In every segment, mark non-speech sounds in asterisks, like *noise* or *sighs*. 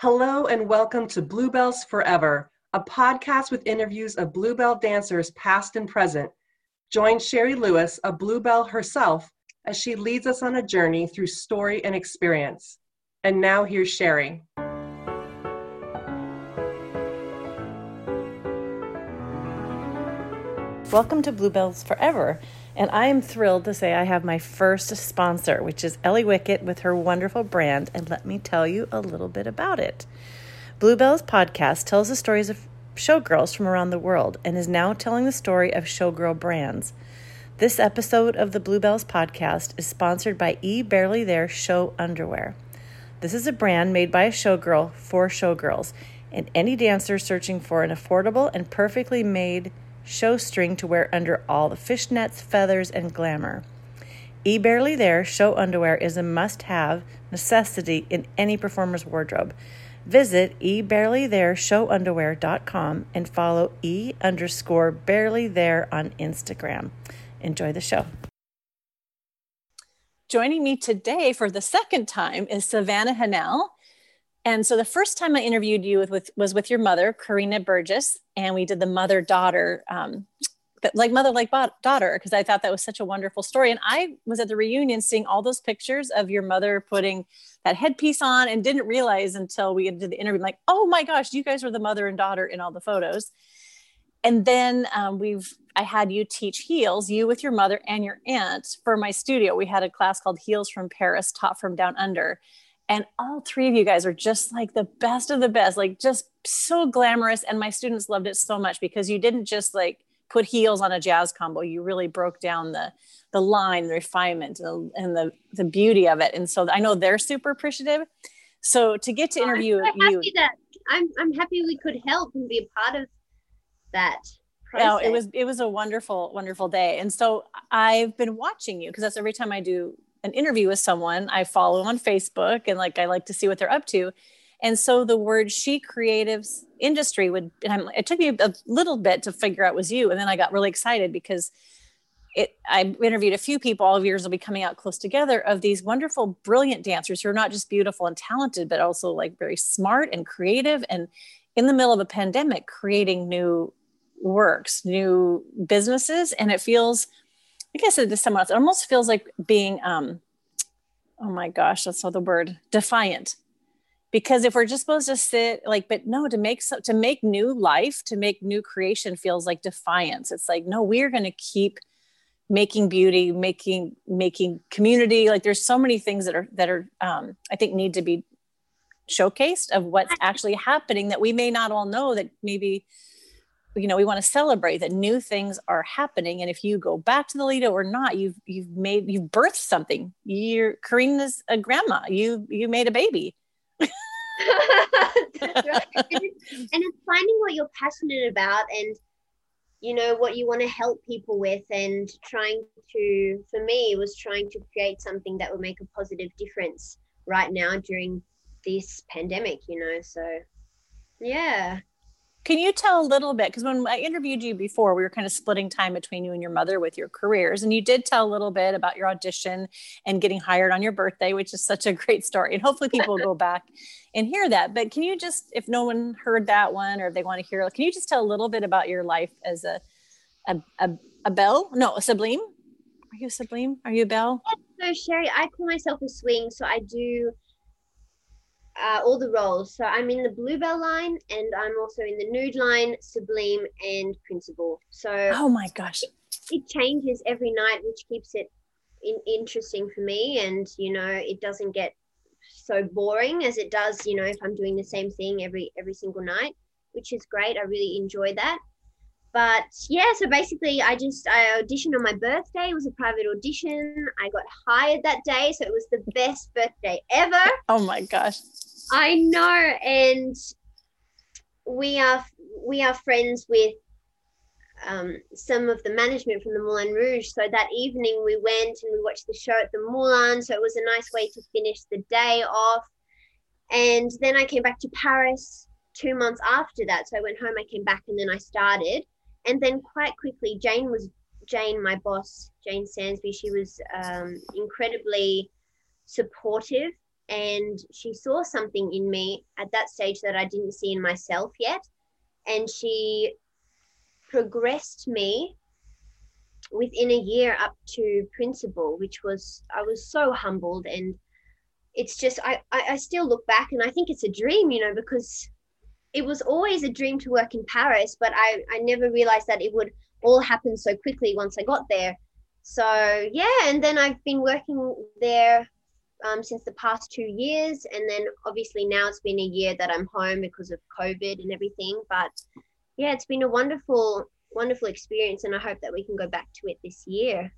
Hello and welcome to Bluebells Forever, a podcast with interviews of Bluebell dancers past and present. Join Sherry Lewis, a Bluebell herself, as she leads us on a journey through story and experience. And now here's Sherry. Welcome to Bluebells Forever. And I am thrilled to say I have my first sponsor, which is Ellie Wickett with her wonderful brand. And let me tell you a little bit about it. Bluebells podcast tells the stories of showgirls from around the world and is now telling the story of showgirl brands. This episode of the Bluebells podcast is sponsored by E Barely There Show Underwear. This is a brand made by a showgirl for showgirls and any dancer searching for an affordable and perfectly made show string to wear under all the fishnets, feathers, and glamour. E Barely There show underwear is a must have necessity in any performer's wardrobe. Visit e barely there showunderwear.com and follow e underscore barely there on Instagram. Enjoy the show. Joining me today for the second time is Savannah Hennell. And so the first time I interviewed you with, with was with your mother, Karina Burgess, and we did the mother daughter, um, like mother like daughter, because I thought that was such a wonderful story. And I was at the reunion seeing all those pictures of your mother putting that headpiece on, and didn't realize until we did the interview, like, oh my gosh, you guys were the mother and daughter in all the photos. And then um, we've I had you teach heels, you with your mother and your aunt for my studio. We had a class called Heels from Paris, taught from down under and all three of you guys are just like the best of the best like just so glamorous. And my students loved it so much because you didn't just like put heels on a jazz combo. You really broke down the the line the refinement and the, and the, the beauty of it. And so i know they're super appreciative. So to get to oh, interview I'm so you that I'm, I'm happy we could help and be a part of that process. No, it was it was a wonderful wonderful day. And so i've been watching you because that's every time i do an interview with someone I follow on Facebook and like I like to see what they're up to. And so the word she creatives industry would, and I'm, it took me a little bit to figure out was you. And then I got really excited because it, I interviewed a few people, all of yours will be coming out close together of these wonderful, brilliant dancers who are not just beautiful and talented, but also like very smart and creative. And in the middle of a pandemic, creating new works, new businesses. And it feels, I guess it is someone else. It almost feels like being, um, oh my gosh, that's not the word, defiant. Because if we're just supposed to sit, like, but no, to make so, to make new life, to make new creation feels like defiance. It's like, no, we're going to keep making beauty, making making community. Like, there's so many things that are that are, um, I think, need to be showcased of what's actually happening that we may not all know that maybe you know we want to celebrate that new things are happening and if you go back to the lido or not you've you've made you've birthed something. You're karina's a grandma. You you made a baby. *laughs* Right. and, it's, *laughs* and it's finding what you're passionate about and you know what you want to help people with and trying to for me was trying to create something that would make a positive difference right now during this pandemic you know so yeah can you tell a little bit? Because when I interviewed you before, we were kind of splitting time between you and your mother with your careers. And you did tell a little bit about your audition and getting hired on your birthday, which is such a great story. And hopefully people will go back and hear that. But can you just, if no one heard that one or if they want to hear, it, can you just tell a little bit about your life as a, a, a, a belle? No, a sublime? Are you a sublime? Are you a belle? So, Sherry, I call myself a swing. So I do uh, all the roles. So I'm in the Bluebell line and I'm also in the Nude line, Sublime, and Principal. So oh my gosh, it changes every night, which keeps it in, interesting for me. And you know, it doesn't get so boring as it does. You know, if I'm doing the same thing every every single night, which is great. I really enjoy that. But yeah, so basically, I just I auditioned on my birthday. It was a private audition. I got hired that day, so it was the best birthday ever. Oh my gosh! I know, and we are we are friends with um, some of the management from the Moulin Rouge. So that evening we went and we watched the show at the Moulin. So it was a nice way to finish the day off. And then I came back to Paris two months after that. So I went home, I came back, and then I started. And then quite quickly, Jane was Jane, my boss, Jane Sansby. She was um, incredibly supportive and she saw something in me at that stage that I didn't see in myself yet. And she progressed me within a year up to principal, which was, I was so humbled. And it's just, I, I, still look back and I think it's a dream, you know, because it was always a dream to work in Paris, but I, I never realized that it would all happen so quickly once I got there. So yeah, and then I've been working there um, since the past two years, and then obviously now it's been a year that I'm home because of COVID and everything. But yeah, it's been a wonderful, wonderful experience, and I hope that we can go back to it this year.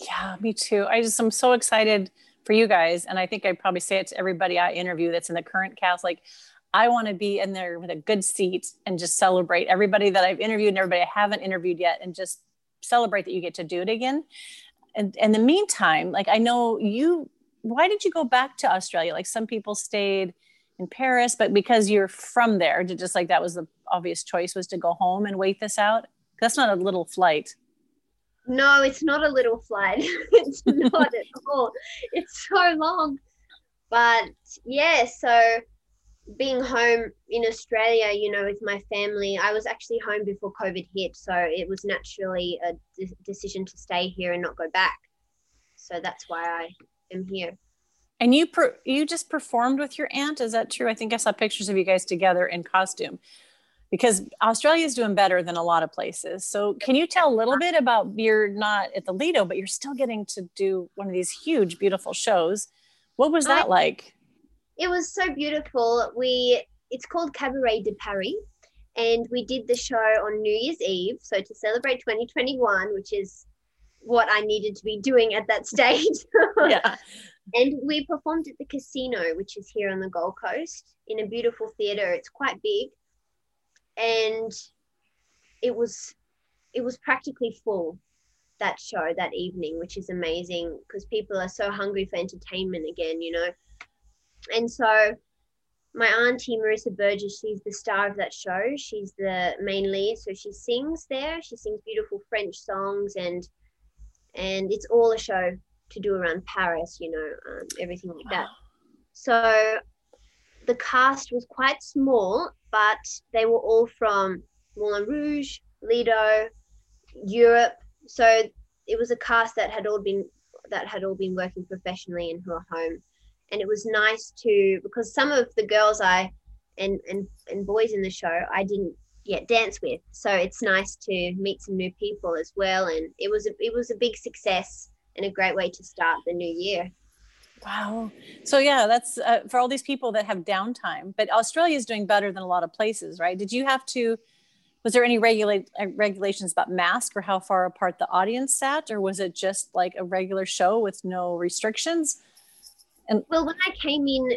Yeah, me too. I just I'm so excited for you guys, and I think I probably say it to everybody I interview that's in the current cast. Like, I want to be in there with a good seat and just celebrate everybody that I've interviewed and everybody I haven't interviewed yet, and just celebrate that you get to do it again. And in the meantime, like I know you why did you go back to Australia? Like some people stayed in Paris, but because you're from there, to just like that was the obvious choice was to go home and wait this out. That's not a little flight. No, it's not a little flight. *laughs* it's *laughs* not at all. It's so long. But yeah, so being home in Australia, you know, with my family, I was actually home before COVID hit. So it was naturally a de- decision to stay here and not go back. So that's why I am here. And you per- you just performed with your aunt, is that true? I think I saw pictures of you guys together in costume. Because Australia is doing better than a lot of places. So, can you tell a little bit about you're not at the Lido, but you're still getting to do one of these huge, beautiful shows? What was that I, like? It was so beautiful. We it's called Cabaret de Paris, and we did the show on New Year's Eve. So to celebrate 2021, which is what I needed to be doing at that stage. *laughs* yeah. And we performed at the casino, which is here on the Gold Coast, in a beautiful theatre. It's quite big, and it was it was practically full that show that evening, which is amazing because people are so hungry for entertainment again, you know. And so my auntie Marissa Burgess, she's the star of that show. She's the main lead, so she sings there. She sings beautiful French songs and and it's all a show to do around Paris, you know, um, everything like that. *gasps* So the cast was quite small, but they were all from Moulin Rouge, Lido, Europe. So it was a cast that had all been that had all been working professionally and who are home. And it was nice to because some of the girls I and and and boys in the show I didn't yet dance with. So it's nice to meet some new people as well. And it was a, it was a big success and a great way to start the new year. Wow. So yeah, that's uh, for all these people that have downtime. But Australia is doing better than a lot of places, right? Did you have to? Was there any regulate uh, regulations about mask or how far apart the audience sat, or was it just like a regular show with no restrictions? And well, when I came in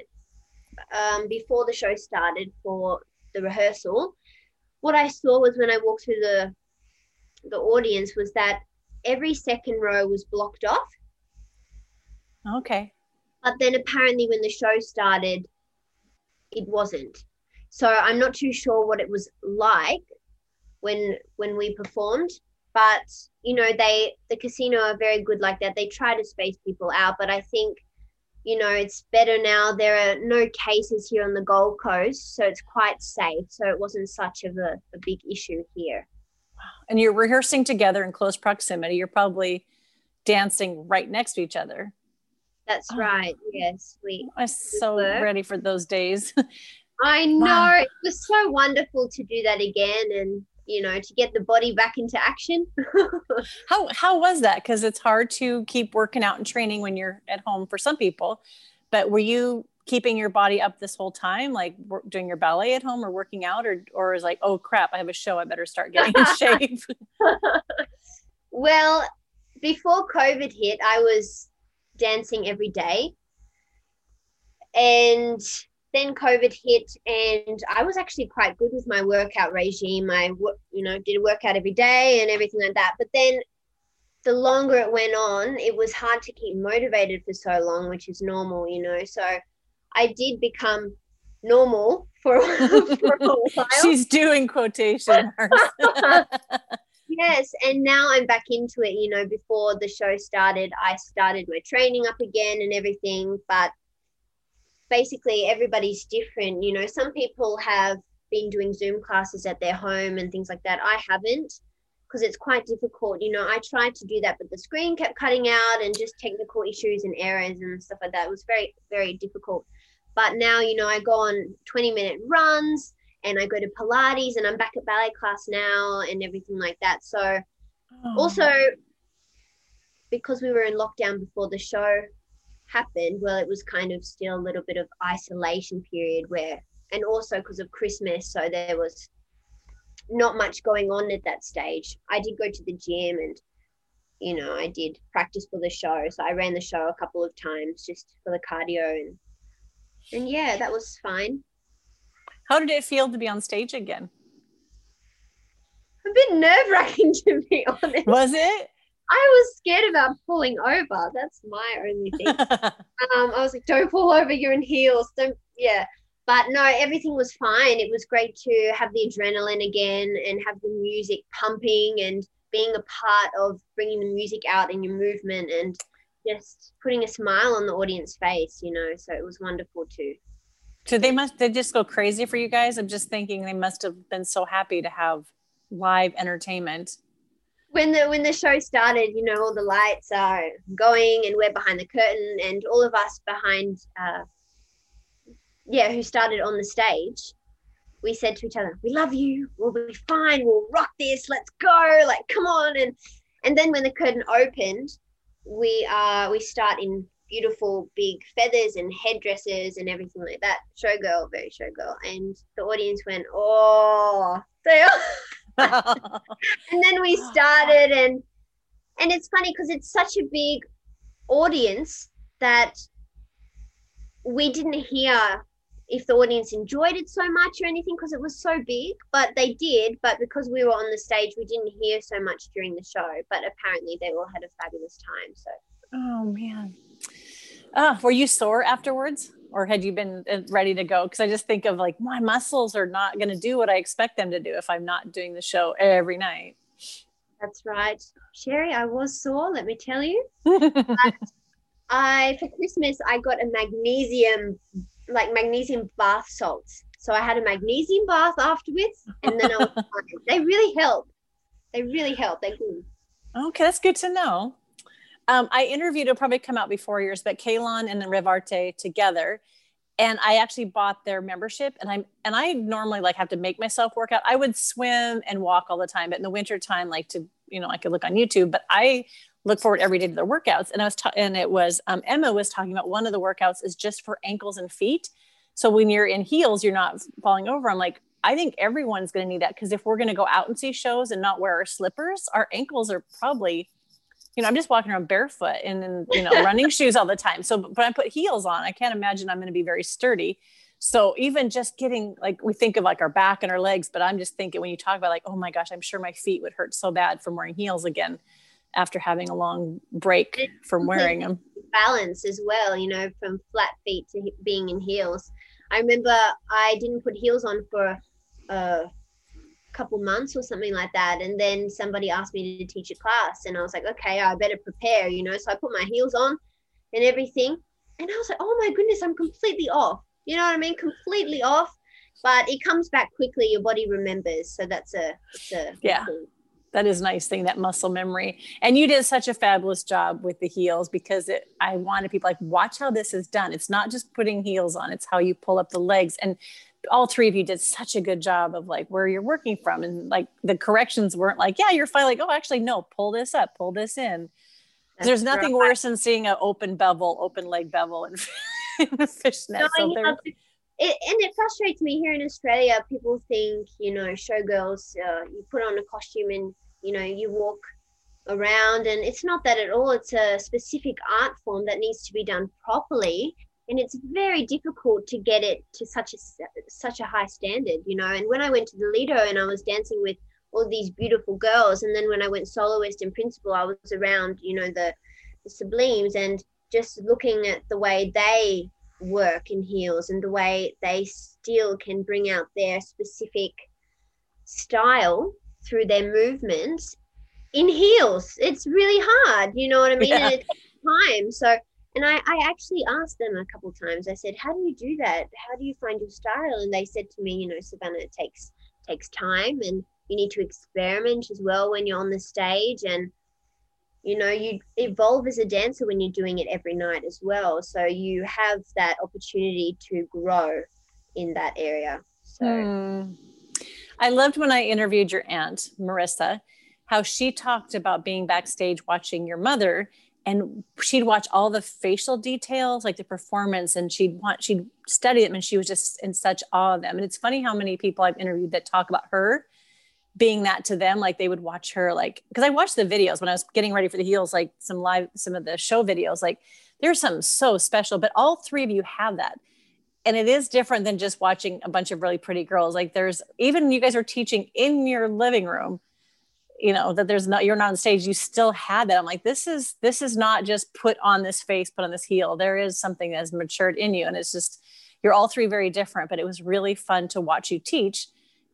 um, before the show started for the rehearsal, what I saw was when I walked through the the audience was that every second row was blocked off. Okay. But then apparently when the show started, it wasn't. So I'm not too sure what it was like when when we performed. But you know, they the casino are very good like that. They try to space people out, but I think you know, it's better now. There are no cases here on the Gold Coast, so it's quite safe. So it wasn't such of a, a big issue here. And you're rehearsing together in close proximity. You're probably dancing right next to each other. That's oh. right. Yes, we. I'm so were. ready for those days. *laughs* I know wow. it was so wonderful to do that again, and you know to get the body back into action. *laughs* How how was that? Because it's hard to keep working out and training when you're at home for some people. But were you keeping your body up this whole time like doing your ballet at home or working out or or is like oh crap i have a show i better start getting in *laughs* shape. *laughs* Well before covid hit i was dancing every day. And then COVID hit, and I was actually quite good with my workout regime. I, you know, did a workout every day and everything like that. But then the longer it went on, it was hard to keep motivated for so long, which is normal, you know. So I did become normal for, *laughs* for a while. She's doing quotation marks. *laughs* yes, and now I'm back into it. You know, before the show started, I started my training up again and everything, but basically everybody's different. You know, some people have been doing Zoom classes at their home and things like that. I haven't because it's quite difficult. You know, I tried to do that, but the screen kept cutting out and just technical issues and errors and stuff like that. It was very, very difficult. But now, you know, I go on 20 minute runs and I go to Pilates and I'm back at ballet class now and everything like that. So, oh. also, because we were in lockdown before the show happened, well, it was kind of still a little bit of isolation period where, and also because of Christmas, so there was not much going on at that stage. I did go to the gym and, you know, I did practice for the show. So I ran the show a couple of times just for the cardio and, and yeah, that was fine. How did it feel to be on stage again? A bit nerve wracking *laughs* to be honest. Was it? I was scared about pulling over. That's my only thing. *laughs* um, I was like, don't pull over. You're in heels. Don't. Yeah. But no, everything was fine. It was great to have the adrenaline again and have the music pumping and being a part of bringing the music out in your movement and just putting a smile on the audience face. You know, so it was wonderful too. So they must they just go crazy for you guys. I'm just thinking they must have been so happy to have live entertainment when the when the show started, you know, all the lights are going and we're behind the curtain and all of us behind uh yeah, who started on the stage, we said to each other, We love you, we'll be fine, we'll rock this, let's go, like come on. And and then when the curtain opened, we uh we start in beautiful big feathers and headdresses and everything like that. Showgirl, very showgirl. And the audience went, Oh, they are *laughs* *laughs* and then we started and and it's funny because it's such a big audience that we didn't hear if the audience enjoyed it so much or anything because it was so big but they did but because we were on the stage we didn't hear so much during the show but apparently they all had a fabulous time so. Oh man. Uh, were you sore afterwards or had you been uh, ready to go? Because I just think of like my muscles are not going to do what I expect them to do if I'm not doing the show every night. That's right, Sherry. I was sore. Let me tell you. *laughs* I for Christmas I got a magnesium, like magnesium bath salts. So I had a magnesium bath afterwards, and then I was *laughs* fine. They really help. They really help. They do. Okay, that's good to know. Um, I interviewed, it'll probably come out before yours, but Kaylon and Revarte together. And I actually bought their membership and I'm and I normally like have to make myself work out. I would swim and walk all the time, but in the winter time, like to, you know, I could look on YouTube, but I look forward every day to their workouts. And I was ta- and it was um, Emma was talking about one of the workouts is just for ankles and feet. So when you're in heels, you're not falling over. I'm like, I think everyone's going to need that because if we're going to go out and see shows and not wear our slippers, our ankles are probably you know, I'm just walking around barefoot and in, you know, *laughs* running shoes all the time. So, but I put heels on, I can't imagine I'm going to be very sturdy. So even just getting like we think of like our back and our legs, but I'm just thinking when you talk about like, oh my gosh, I'm sure my feet would hurt so bad from wearing heels again after having a long break from wearing them. Balance as well, you know, from flat feet to being in heels. I remember I didn't put heels on for uh, couple months or something like that and then somebody asked me to teach a class and i was like okay i better prepare you know so i put my heels on and everything and i was like oh my goodness i'm completely off you know what i mean completely off but it comes back quickly your body remembers so that's a, a yeah thing. that is nice thing that muscle memory and you did such a fabulous job with the heels because it, i wanted people like watch how this is done it's not just putting heels on it's how you pull up the legs and all three of you did such a good job of like where you're working from. And like the corrections weren't like yeah you're fine like oh actually no pull this up pull this in. There's nothing right. worse than seeing an open bevel open leg bevel and *laughs* a fishnet no, so it, and it frustrates me here in australia. People think you know showgirls uh, you put on a costume and you know you walk around and it's not that at all. It's a specific art form that needs to be done properly and it's very difficult to get it to such a such a high standard you know. And when i went to the lido and i was dancing with all these beautiful girls and then when i went soloist and principal i was around you know the, the sublimes and just looking at the way they work in heels and the way they still can bring out their specific style through their movements in heels. It's really hard you know what i mean? Yeah. and it takes time. So and I, I actually asked them a couple times. I said, "How do you do that? How do you find your style?" And they said to me, "You know, Savannah, it takes takes time, and you need to experiment as well when you're on the stage, and you know, you evolve as a dancer when you're doing it every night as well. So you have that opportunity to grow in that area. So." Mm. I loved when I interviewed your aunt, Marissa, how she talked about being backstage watching your mother and she'd watch all the facial details like the performance and she'd want she'd study them and she was just in such awe of them. And it's funny how many people i've interviewed that talk about her being that to them like they would watch her like because i watched the videos when i was getting ready for the heels like some live some of the show videos like there's something so special but all three of you have that. And it is different than just watching a bunch of really pretty girls. Like there's even you guys are teaching in your living room you know that there's not you're not on stage you still had that. I'm like this is this is not just put on this face put on this heel. There is something that's matured in you and it's just you're all three very different but it was really fun to watch you teach.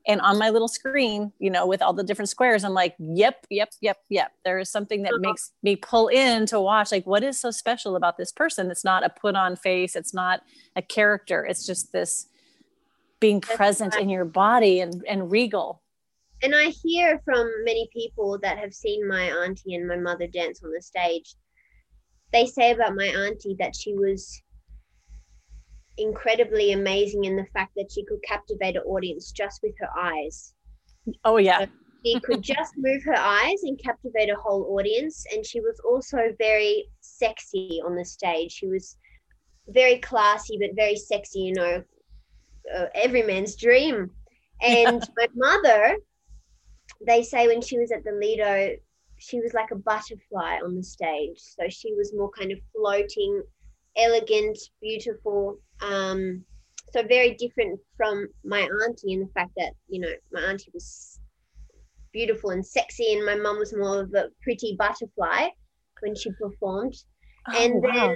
And on my little screen you know with all the different squares i'm like yep yep yep yep. There is something that uh-huh. makes me pull in to watch like what is so special about this person it's not a put on face it's not a character it's just this being present in your body and, and regal and I hear from many people that have seen my auntie and my mother dance on the stage. They say about my auntie that she was incredibly amazing in the fact that she could captivate an audience just with her eyes. Oh yeah. So she could *laughs* just move her eyes and captivate a whole audience and she was also very sexy on the stage. She was very classy but very sexy, you know, uh, every man's dream. And my mother they say when she was at the Lido, she was like a butterfly on the stage. So she was more kind of floating, elegant, beautiful. Um, so very different from my auntie in the fact that, you know, my auntie was beautiful and sexy and my mum was more of a pretty butterfly when she performed. Oh, and wow.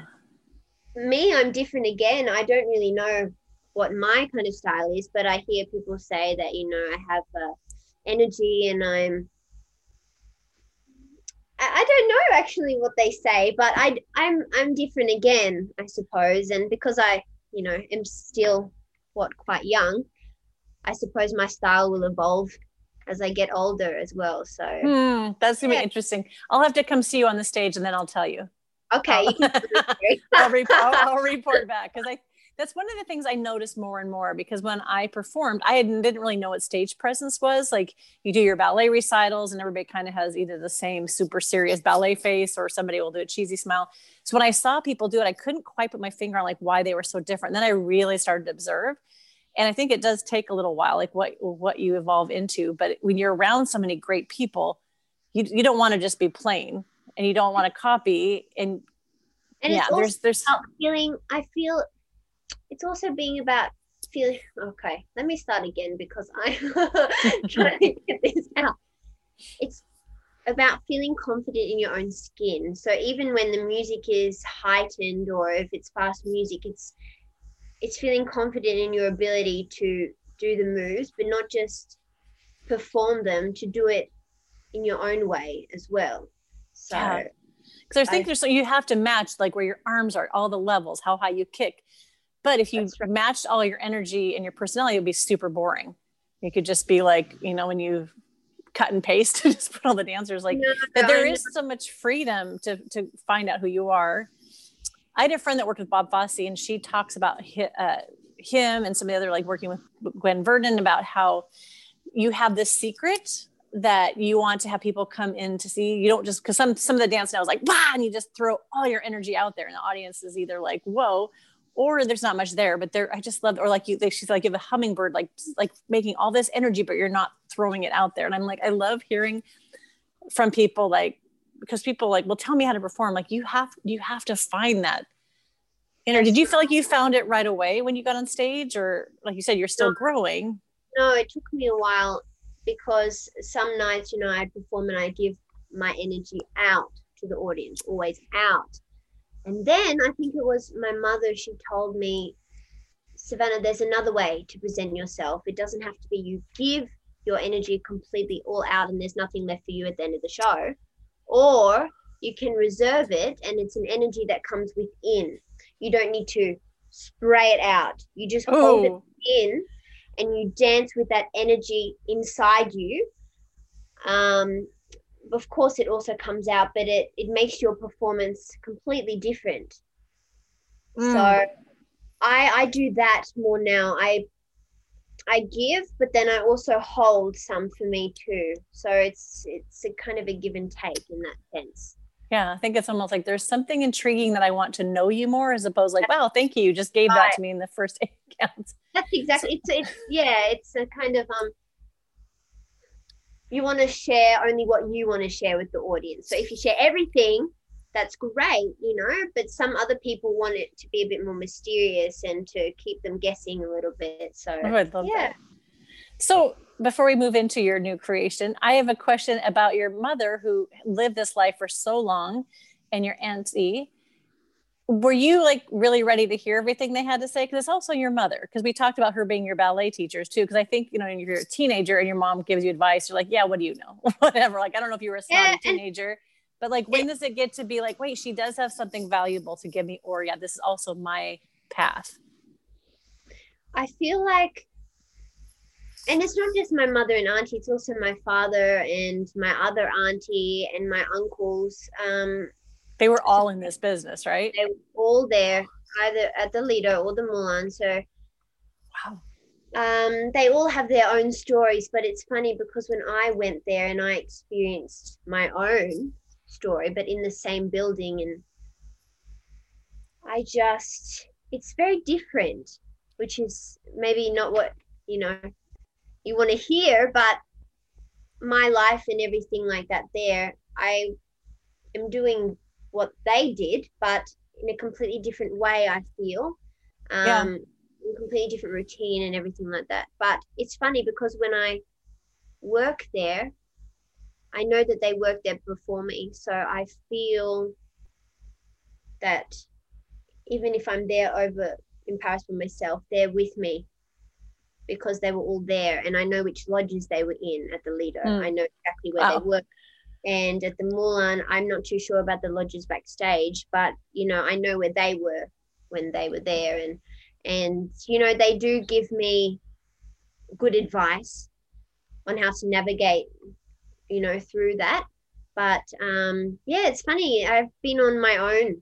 then me, I'm different again. I don't really know what my kind of style is, but I hear people say that, you know, I have a energy and I'm I don't know actually what they say, but I I'm I'm different again, I suppose, and because I you know am still what quite young, I suppose my style will evolve as I get older as well. So hmm, that's gonna yeah. be interesting. I'll have to come see you on the stage and then I'll tell you. Okay, *laughs* I'll, report, I'll, I'll report back because I that's one of the things I noticed more and more because when I performed, I didn't really know what stage presence was. Like you do your ballet recitals, and everybody kind of has either the same super serious ballet face or somebody will do a cheesy smile. So when I saw people do it, I couldn't quite put my finger on like why they were so different. And then I really started to observe. And I think it does take a little while, like what what you evolve into. But when you're around so many great people, you, you don't want to just be plain and you don't want to copy and and yeah, there's there's something feeling. I feel it's also being about feeling okay let me start again because i'm *laughs* trying to get this out. It's about feeling confident in your own skin. So even when the music is heightened or if it's fast music it's it's feeling confident in your ability to do the moves but not just perform them to do it in your own way as well. So because i think there's so you have to match like where your arms are all the levels how high you kick but if you matched all your energy and your personality, it would be super boring. You could just be like, you know, when you cut and paste *laughs* and just put all the dancers like that there is so much freedom to to find out who you are. I had a friend that worked with Bob Fosse and she talks about uh, him and some of the other like working with Gwen Verdon about how you have this secret that you want to have people come in to see. You don't just because some some of the dance now is like wow, and you just throw all your energy out there, and the audience is either like whoa, or there's not much there but there i just love or like you they, she's like you have a hummingbird like like making all this energy but you're not throwing it out there. And i'm like i love hearing from people like because people like well tell me how to perform. Like you have you have to find that know did you feel like you found it right away when you got on stage? Or like you said you're still no, growing. No it took me a while because some nights you know i'd perform and i give my energy out to the audience always out and then I think it was my mother, she told me, Savannah, there's another way to present yourself. It doesn't have to be you give your energy completely all out and there's nothing left for you at the end of the show. Or you can reserve it and it's an energy that comes within you don't need to spray it out you just hold it in and you dance with that energy inside you um of course it also comes out but it it makes your performance completely different. Mm. so i i do that more now. I i give but then i also hold some for me too. So it's it's a kind of a give and take in that sense. Yeah, I think it's almost like there's something intriguing that I want to know you more, as opposed like, wow, thank you, you just gave that to me in the first *laughs* eight counts. that's exactly it's it's yeah it's a kind of um you want to share only what you want to share with the audience so if you share everything that's great you know but some other people want it to be a bit more mysterious and to keep them guessing a little bit so Oh, I love yeah that. So before we move into your new creation, I have a question about your mother who lived this life for so long and your auntie. Were you like really ready to hear everything they had to say? Because it's also your mother. Because we talked about her being your ballet teachers too. Because I think, you know, when you're a teenager and your mom gives you advice, you're like, yeah, what do you know? *laughs* Whatever. Like, I don't know if you were a Yeah, teenager, but like, when does it get to be like, wait, she does have something valuable to give me? Or yeah, this is also my path. I feel like, and it's not just my mother and auntie, it's also my father and my other auntie and my uncles. Um, They were all in this business, right? they were all there, either at the Lido or the Moulin. So Wow. um, they all have their own stories, but it's funny because when I went there and I experienced my own story, but in the same building, and I just, it's very different, which is maybe not what, you know, you want to hear, but my life and everything like that there, I am doing what they did, but in a completely different way, I feel. Um, Yeah. a completely different routine and everything like that. But it's funny because when I work there, I know that they work there before me. So I feel that even if I'm there over in Paris by myself, they're with me because they were all there and I know which lodges they were in at the Lido. Mm. I know exactly where Wow. they work. And at the Moulin, I'm not too sure about the lodges backstage, but you know, I know where they were when they were there and and you know, they do give me good advice on how to navigate, you know, through that. But um yeah, it's funny. I've been on my own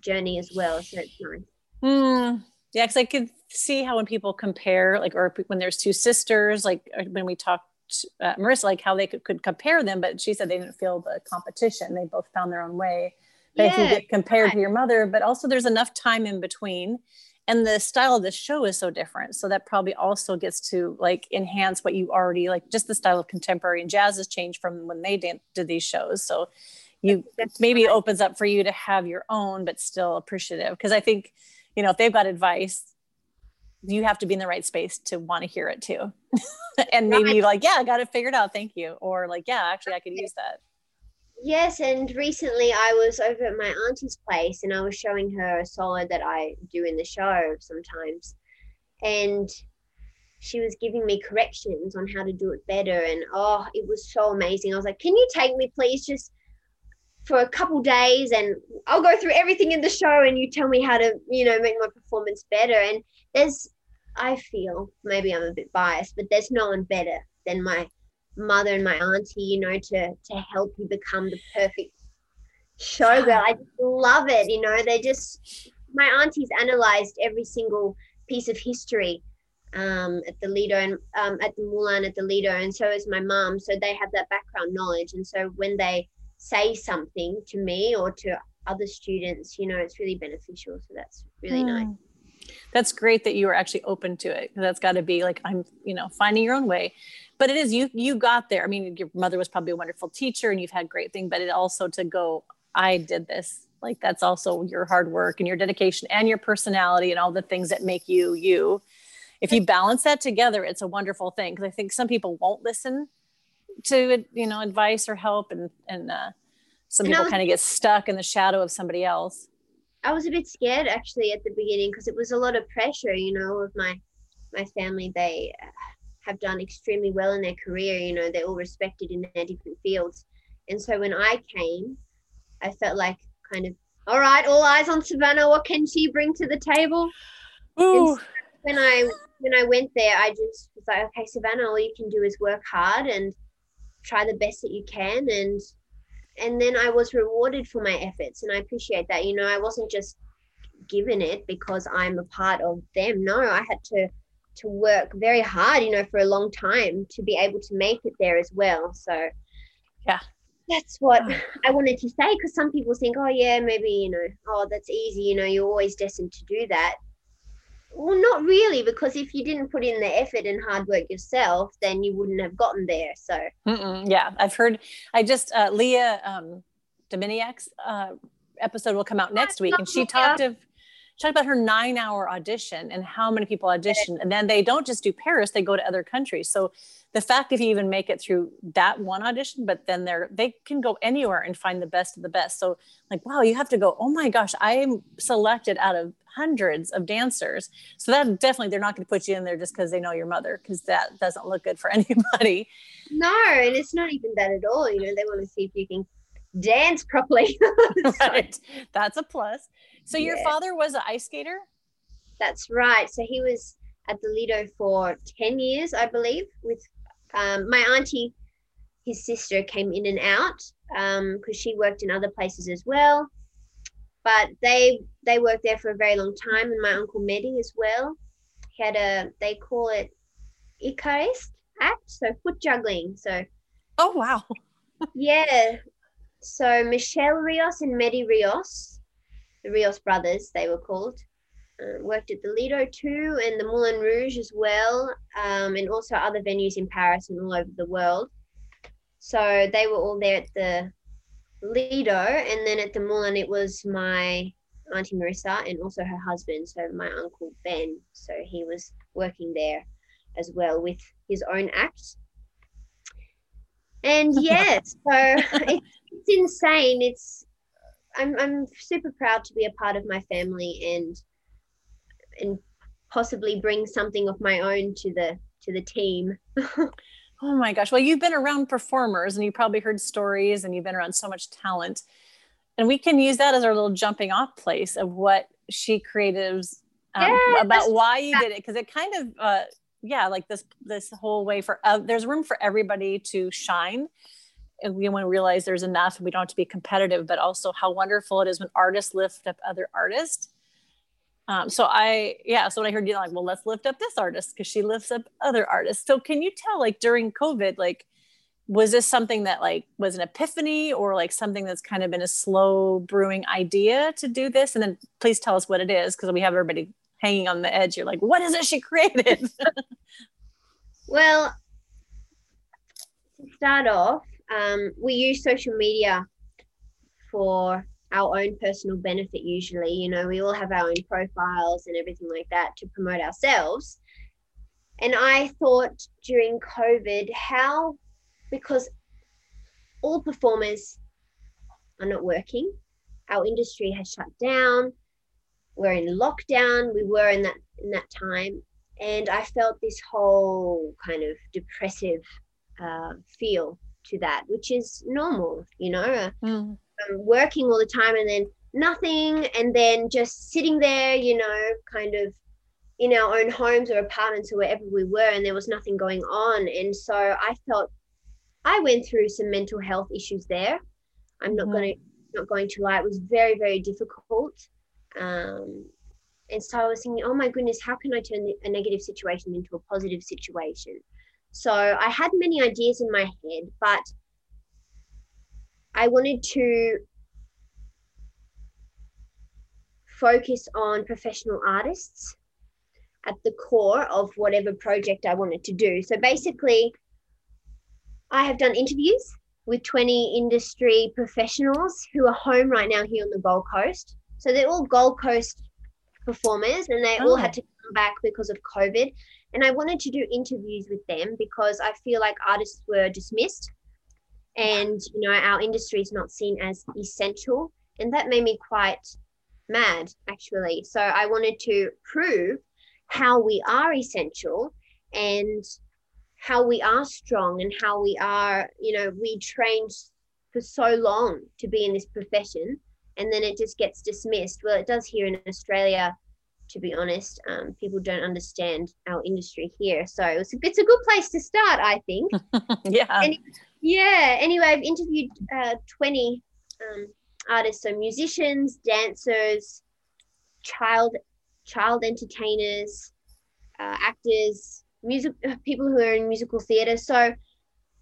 journey as well, so it's nice. Hmm. Yeah, because I could see how when people compare, like, or when there's two sisters, like uh, when we talked uh, Marissa, like how they could, could compare them, but she said they didn't feel the competition. They both found their own way. They can Yeah, get compared to your mother, but also there's enough time in between. And the style of the show is so different. So that probably also gets to like enhance what you already like, just the style of contemporary and jazz has changed from when they dan- did these shows. So you That's maybe right. opens up for you to have your own, but still appreciative. Because I think, you know, if they've got advice, you have to be in the right space to want to hear it too. *laughs* and maybe Right. you're like, yeah, I got it figured out. Thank you. Or like, yeah, actually, I could use that. Yes, and recently I was over at my auntie's place and I was showing her a solo that I do in the show sometimes. And she was giving me corrections on how to do it better. And oh, it was so amazing. I was like, Can you take me, please, just for a couple days and I'll go through everything in the show and you tell me how to, you know, make my performance better. And there's, I feel, maybe I'm a bit biased, but there's no one better than my mother and my auntie, you know, to to help you become the perfect showgirl. I love it, you know. They just my aunties analyzed every single piece of history um, at the Lido and um, at the Moulin at the Lido, and so is my mom. So they have that background knowledge, and so when they say something to me or to other students, you know, it's really beneficial. So that's really nice. That's great that you were actually open to it. That's got to be like I'm, you know, finding your own way. But it is you. You got there. I mean, your mother was probably a wonderful teacher, and you've had great thing. But it also to go, I did this. Like that's also your hard work and your dedication and your personality and all the things that make you you. If you balance that together, it's a wonderful thing. Because I think some people won't listen to you know advice or help, and and uh, some people kind of get stuck in the shadow of somebody else. I was a bit scared actually at the beginning because it was a lot of pressure, you know, with my my family. They uh, have done extremely well in their career. You know, they're all respected in their different fields. And so when I came, I felt like kind of all right, all eyes on Savannah. What can she bring to the table? Ooh. When I when I went there, I just was like, okay, Savannah, all you can do is work hard and try the best that you can, and and then I was rewarded for my efforts, and I appreciate that. You know, I wasn't just given it because I'm a part of them. No, I had to to work very hard, you know, for a long time to be able to make it there as well. So yeah, that's what *sighs* I wanted to say because some people think, oh yeah, maybe you know, oh that's easy, you know, you're always destined to do that. Well, not really, because if you didn't put in the effort and hard work yourself, then you wouldn't have gotten there. So Mm-mm, yeah, I've heard. I just uh, Leah um, Dominiak's uh, episode will come out next week, and she talked of she talked about her nine hour audition and how many people audition, and then they don't just do Paris; they go to other countries. So the fact if you even make it through that one audition, but then they're they can go anywhere and find the best of the best. So like, wow, you have to go. Oh my gosh, I am selected out of hundreds of dancers. So that definitely they're not going to put you in there just because they know your mother, because that doesn't look good for *laughs* anybody. No, and it's not even that at all. You know, they want to see if you can dance properly. *laughs* *laughs* right. That's a plus. So your father was an ice skater? That's right. So he was at the Lido for 10 years, I believe, with um, my auntie, his sister came in and out because um, she worked in other places as well. But they they worked there for a very long time, and my uncle Mehdi as well. He had a they call it Icarist act, so foot juggling. So oh wow, *laughs* yeah. So Michelle Rios and Mehdi Rios, the Rios brothers, they were called. Uh, worked at the Lido too and the Moulin Rouge as well, um, and also other venues in Paris and all over the world. So they were all there at the Lido, and then at the Moulin, it was my auntie Marissa and also her husband, so my uncle Ben. So he was working there as well with his own act. And *laughs* yes, so *laughs* it's, it's insane. It's I'm I'm super proud to be a part of my family and and possibly bring something of my own to the to the team. *laughs* oh my gosh. Well, you've been around performers and you probably heard stories and you've been around so much talent. And we can use that as our little jumping off place of what she creatives um, yeah, about why you did it because it kind of uh, yeah like this this whole way for uh, there's room for everybody to shine we want to realize there's enough and we don't have to be competitive but also how wonderful it is when artists lift up other artists um, so I, yeah, so when I heard you like, well, let's lift up this artist because she lifts up other artists. So can you tell, like during COVID, like, was this something that like was an epiphany or like something that's kind of been a slow brewing idea to do this? And then please tell us what it is because we have everybody hanging on the edge. You're like, what is it she created? *laughs* well, to start off, um, we use social media for our own personal benefit usually you know we all have our own profiles and everything like that to promote ourselves. And i thought during covid how because all performers are not working our industry has shut down we're in lockdown we were in that in that time and i felt this whole kind of depressive uh, feel to that which is normal you know? Mm. Working all the time and then nothing and then just sitting there you know kind of in our own homes or apartments or wherever we were and there was nothing going on. And so i felt i went through some mental health issues there. I'm not mm-hmm. going to not going to lie it was very very difficult. Um, and so i was thinking oh my goodness how can i turn a negative situation into a positive situation so i had many ideas in my head but I wanted to focus on professional artists at the core of whatever project I wanted to do. So basically, I have done interviews with 20 industry professionals who are home right now here on the Gold Coast. So they're all Gold Coast performers and they oh. all had oh. to come back because of COVID. And I wanted to do interviews with them because I feel like artists were dismissed. And you know our industry is not seen as essential. And that made me quite mad actually. So i wanted to prove how we are essential and how we are strong and how we are you know we trained for so long to be in this profession. And then it just gets dismissed. Well, it does here in Australia, to be honest. Um, people don't understand our industry here. So it's a, it's a good place to start, I think. *laughs* yeah. And, yeah. Anyway, I've interviewed uh, 20 um, artists, so musicians, dancers, child child entertainers, uh, actors, music people who are in musical theatre. So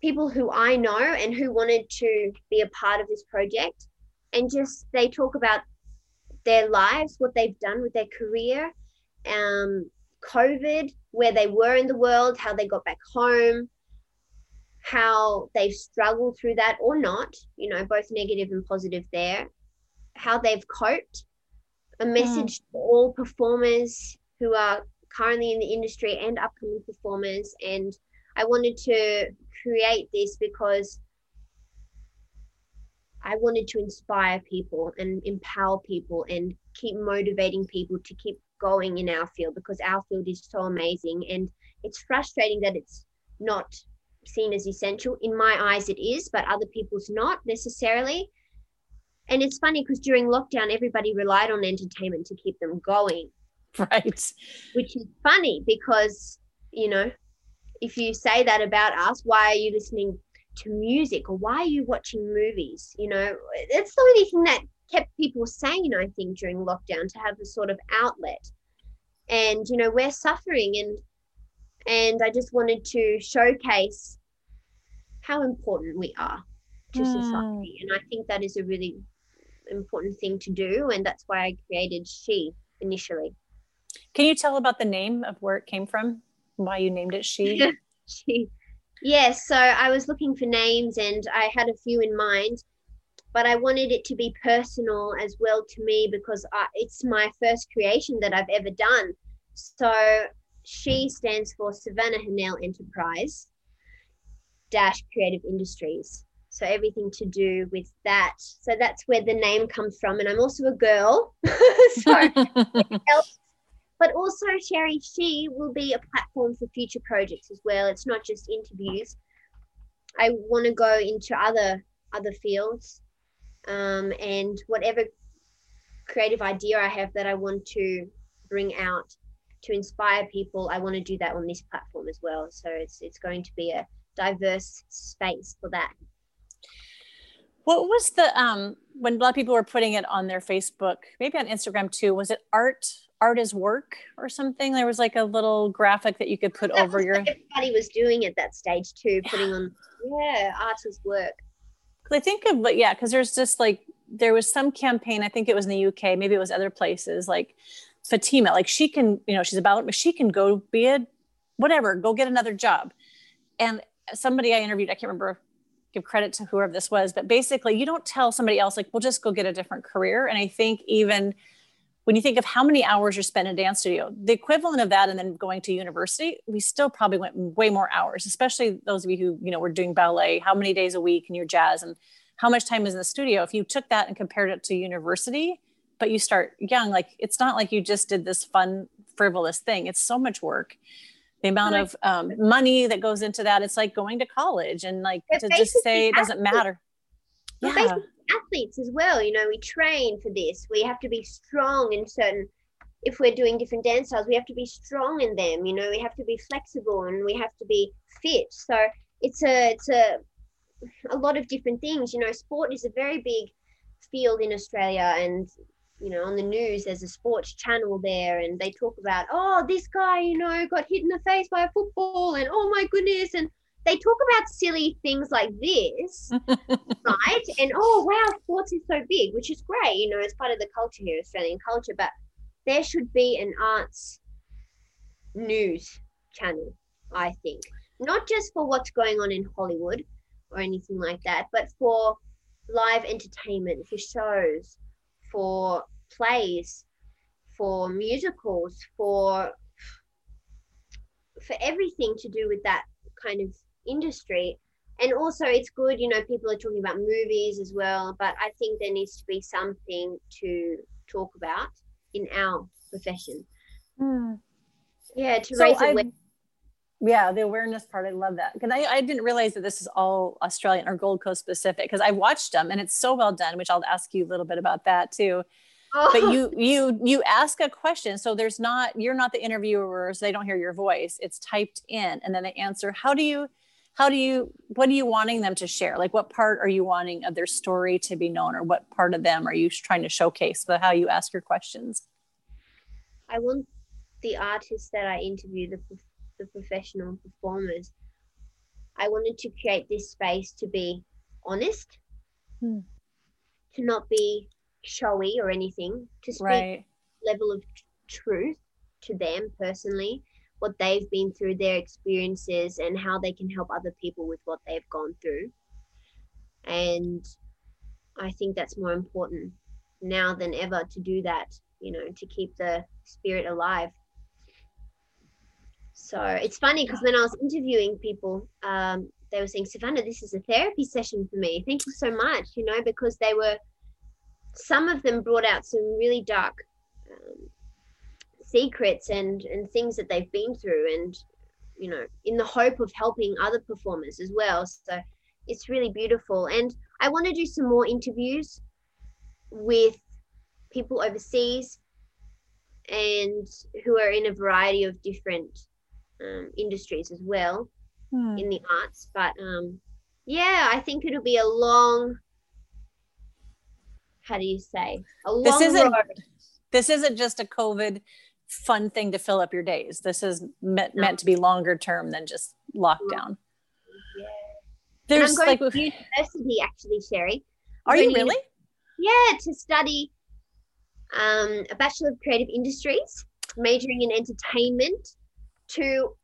people who I know and who wanted to be a part of this project, and just they talk about their lives, what they've done with their career, um, COVID, where they were in the world, how they got back home, how they've struggled through that or not, you know, both negative and positive there, how they've coped, a message mm. to all performers who are currently in the industry and upcoming performers. And I wanted to create this because I wanted to inspire people and empower people and keep motivating people to keep going in our field because our field is so amazing. And it's frustrating that it's not seen as essential. In my eyes, it is, but other people's not necessarily. And it's funny because during lockdown, everybody relied on entertainment to keep them going. *laughs* Right. Which is funny because, you know, if you say that about us, why are you listening to music or why are you watching movies? You know, it's the only thing that kept people sane, I think, during lockdown to have a sort of outlet. And, you know, we're suffering and and I just wanted to showcase how important we are to mm. society. And I think that is a really important thing to do. And that's why I created She initially. Can you tell about the name of where it came from? Why you named it She? *laughs* she. Yes. So I was looking for names and I had a few in mind, but I wanted it to be personal as well to me because I, it's my first creation that I've ever done. So she stands for Savannah Hanel Enterprise dash Creative Industries. So everything to do with that. So that's where the name comes from. And I'm also a girl. *laughs* so *laughs* but also Sherry, she will be a platform for future projects as well. It's not just interviews. I want to go into other other fields, um, and whatever creative idea I have that I want to bring out to inspire people, I want to do that on this platform as well. So it's it's going to be a diverse space for that. What was the um when a lot of people were putting it on their Facebook, maybe on Instagram too? Was it art art is work or something? There was like a little graphic that you could put over your. Everybody was doing at that stage too, putting on yeah, art is work. Because I think of but yeah, because there's just like there was some campaign. I think it was in the UK, maybe it was other places like Fatima. Like she can, you know, she's about, but she can go be a whatever, go get another job. And somebody I interviewed, I can't remember give credit to whoever this was, but basically you don't tell somebody else like, well, just go get a different career. And I think even when you think of how many hours you're spent in a dance studio, the equivalent of that and then going to university, we still probably went way more hours, especially those of you who, you know, were doing ballet, how many days a week and your jazz and how much time is in the studio. If you took that and compared it to university, but you start young, like it's not like you just did this fun, frivolous thing. It's so much work. The amount of um, money that goes into that it's like going to college and like to just say it doesn't matter. Yeah athletes as well you know we train for this. We have to be strong in certain if we're doing different dance styles we have to be strong in them you know we have to be flexible and we have to be fit. So it's a it's a a lot of different things you know sport is a very big field in australia and you know, on the news, there's a sports channel there, and they talk about, oh, this guy, you know, got hit in the face by a football, and oh my goodness, and they talk about silly things like this, *laughs* right? And oh wow, sports is so big, which is great, you know, it's part of the culture here, Australian culture. But there should be an arts news channel, I think, not just for what's going on in Hollywood or anything like that, but for live entertainment, for shows, for plays, for musicals, for for everything to do with that kind of industry. And also, it's good, you know, people are talking about movies as well, but I think there needs to be something to talk about in our profession. Mm. Yeah, to so raise awareness. Yeah, the awareness part, I love that. Because I, I didn't realize that this is all Australian or Gold Coast specific because I watched them and it's so well done, which I'll ask you a little bit about that too. Oh. But you *laughs* you you ask a question, so there's not you're not the interviewer, so they don't hear your voice. It's typed in, and then they answer. How do you how do you what are you wanting them to share like what part are you wanting of their story to be known or what part of them are you trying to showcase the how you ask your questions i want the artists that i interview the, the professional performers i wanted to create this space to be honest hmm. to not be showy or anything to speak right. level of truth to them personally what they've been through, their experiences, and how they can help other people with what they've gone through. And I think that's more important now than ever to do that, you know, to keep the spirit alive. So it's funny because when I was interviewing people, um, they were saying, Savannah, this is a therapy session for me. Thank you so much, you know, because they were, some of them brought out some really dark um, secrets and and things that they've been through and you know in the hope of helping other performers as well so it's really beautiful and i want to do some more interviews with people overseas and who are in a variety of different um, industries as well hmm. in the arts but um yeah i think it'll be a long how do you say a long this isn't road. this isn't just a covid fun thing to fill up your days. This is meant, meant to be longer term than just lockdown. Yeah. There's and I'm going like to university actually, Sherry. Are you really? yeah, to study um, a Bachelor of Creative Industries, majoring in entertainment, to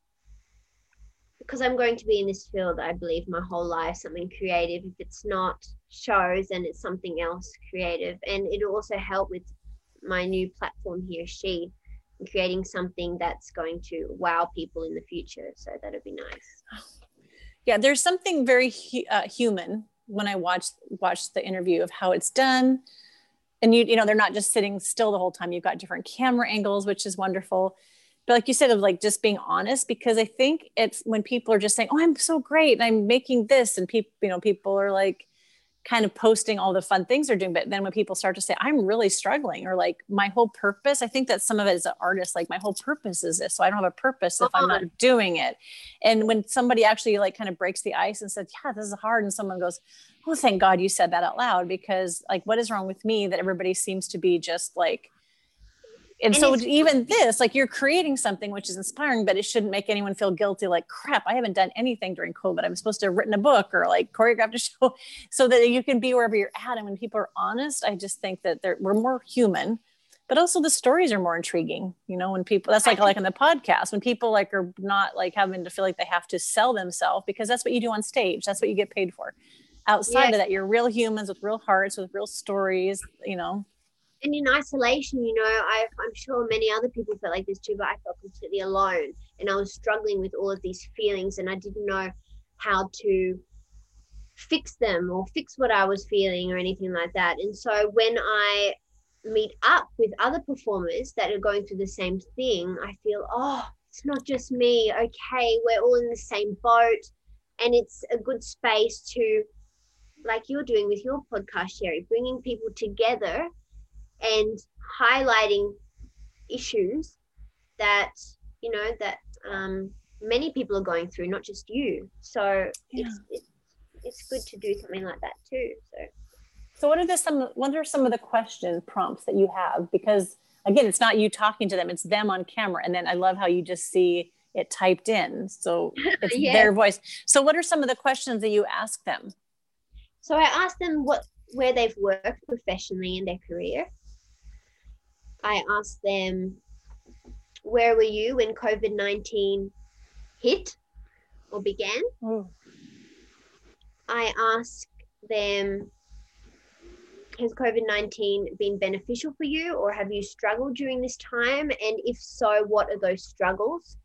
because I'm going to be in this field, I believe, my whole life, something creative. If it's not shows, then it's something else creative. And it'll also help with my new platform here, She, creating something that's going to wow people in the future. So that'd be nice. Yeah, there's something very uh, human when I watch watch the interview of how it's done, and you you know they're not just sitting still the whole time. You've got different camera angles, which is wonderful. But like you said, of like just being honest, because I think it's when people are just saying, "Oh, I'm so great, and I'm making this," and people you know people are like kind of posting all the fun things they're doing but then when people start to say i'm really struggling or like my whole purpose i think that some of it as an artist like my whole purpose is this so i don't have a purpose if i'm not doing it. And when somebody actually like kind of breaks the ice and says yeah this is hard and someone goes oh thank god you said that out loud because like what is wrong with me that everybody seems to be just like and, and so even this like you're creating something which is inspiring but it shouldn't make anyone feel guilty like crap i haven't done anything during covid. I'm supposed to have written a book or like choreographed a show. *laughs* So that you can be wherever you're at and when people are honest i just think that they're, we're more human but also the stories are more intriguing you know when people that's like like in the podcast when people like are not like having to feel like they have to sell themselves because that's what you do on stage that's what you get paid for. Outside yes. of that you're real humans with real hearts with real stories you know and in isolation, you know, I, I'm sure many other people felt like this too, but I felt completely alone. And I was struggling with all of these feelings, and I didn't know how to fix them or fix what I was feeling or anything like that. And so when I meet up with other performers that are going through the same thing, I feel, oh, it's not just me. Okay, we're all in the same boat. And it's a good space to, like you're doing with your podcast, Sherry, bringing people together and highlighting issues that you know that um, many people are going through, not just you. So yeah. it's, it's it's good to do something like that too. So. So what are the some what are some of the question prompts that you have? Because again, it's not you talking to them, it's them on camera. And then I love how you just see it typed in. So *laughs* it's yeah. their voice. So what are some of the questions that you ask them? So I ask them what where they've worked professionally in their career. I asked them, where were you when COVID 19 hit or began? Oh. I asked them, has COVID 19 been beneficial for you or have you struggled during this time? And if so, what are those struggles?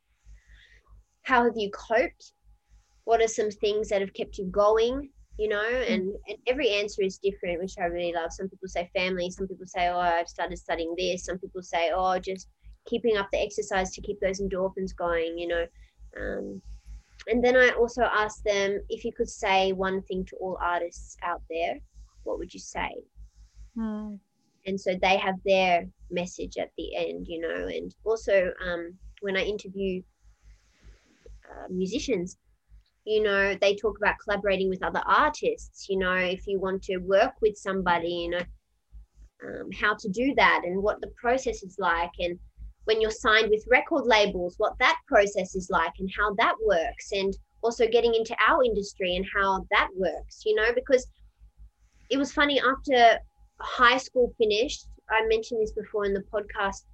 How have you coped? What are some things that have kept you going? You know mm. and, and every answer is different which i really love some people say family some people say oh i've started studying this some people say oh just keeping up the exercise to keep those endorphins going you know Um, and then I also asked them if you could say one thing to all artists out there, what would you say? Hmm. And so they have their message at the end, you know. And also, um, when I interview uh, musicians, you know, they talk about collaborating with other artists. You know, if you want to work with somebody, you know, um, how to do that and what the process is like and when you're signed with record labels what that process is like and how that works and also getting into our industry and how that works you know because it was funny after high school finished i mentioned this before in the podcast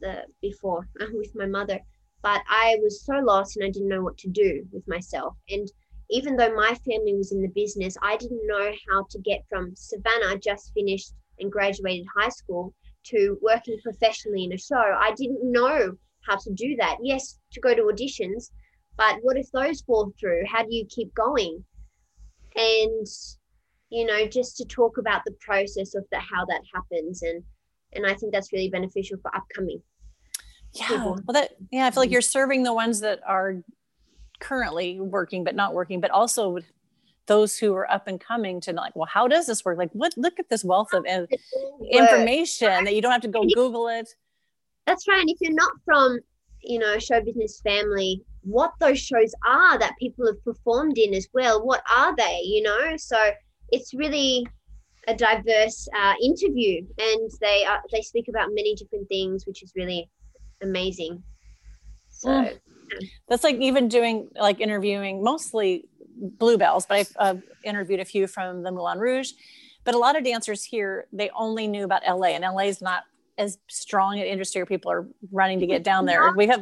the before *laughs* with my mother but i was so lost and i didn't know what to do with myself and even though my family was in the business i didn't know how to get from savannah just finished and graduated high school to working professionally in a show. I didn't know how to do that. Yes, to go to auditions, but what if those fall through? How do you keep going? And you know, just to talk about the process of the how that happens and and I think that's really beneficial for upcoming. Yeah. Well that yeah, I feel like you're serving the ones that are currently working but not working, but also those who are up and coming to like, well, how does this work? Like, what? Look at this wealth of information that you don't have to go Google it. That's right. And if you're not from, you know, show business family, what those shows are that people have performed in as well. What are they? You know, so it's really a diverse uh, interview, and they are, they speak about many different things, which is really amazing. So. Mm. That's like even doing like interviewing mostly bluebells, but I've uh, interviewed a few from the Moulin Rouge. But a lot of dancers here, they only knew about LA, and LA is not as strong an industry where people are running to get down there. We have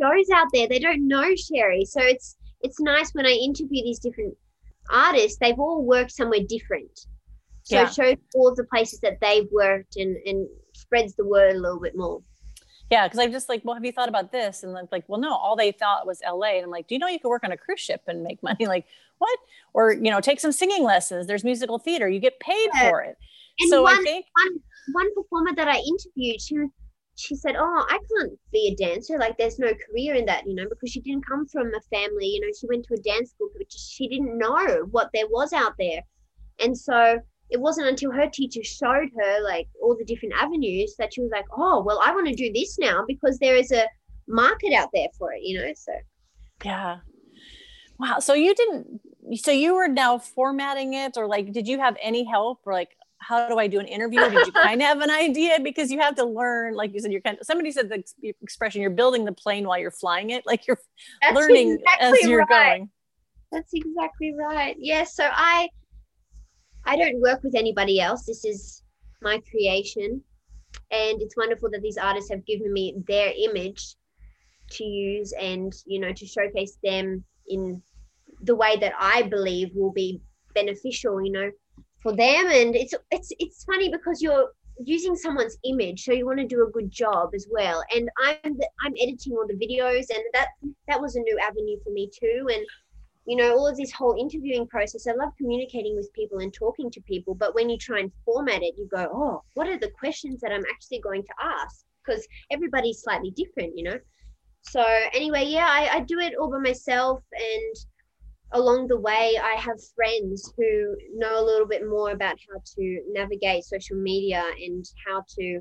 shows out there they don't know Sherry, so it's it's nice when I interview these different artists. They've all worked somewhere different, so yeah. it shows all the places that they've worked and and spreads the word a little bit more yeah because i'm just like well have you thought about this? And I'm like well no all they thought was la and i'm like do you know you could work on a cruise ship and make *laughs* money? Like what? Or you know take some singing lessons. There's musical theater. You get paid for it. And so one, i think one, one performer that i interviewed she she said oh i can't be a dancer. Like there's no career in that you know because she didn't come from a family. You know she went to a dance school but she didn't know what there was out there. And so it wasn't until her teacher showed her like all the different avenues that she was like, oh, well, I want to do this now because there is a market out there for it, you know? So, yeah. Wow. So you didn't, so you were now formatting it or like, did you have any help or like, how do I do an interview? Did you kind of have an idea? Because you have to learn, like you said, you're kind of, somebody said the expression, you're building the plane while you're flying it. Like you're That's learning exactly as you're right. going. That's exactly right. Yes. Yeah, so I, I don't work with anybody else. This is my creation. And it's wonderful that these artists have given me their image to use and, you know, to showcase them in the way that I believe will be beneficial, you know, for them. And it's it's it's funny because you're using someone's image, so you want to do a good job as well. And I'm I'm editing all the videos, and that that was a new avenue for me too. And you know, all of this whole interviewing process. I love communicating with people and talking to people, but when you try and format it, you go, oh, what are the questions that I'm actually going to ask? Because everybody's slightly different, you know. So anyway, yeah, I, I do it all by myself, and along the way, I have friends who know a little bit more about how to navigate social media and how to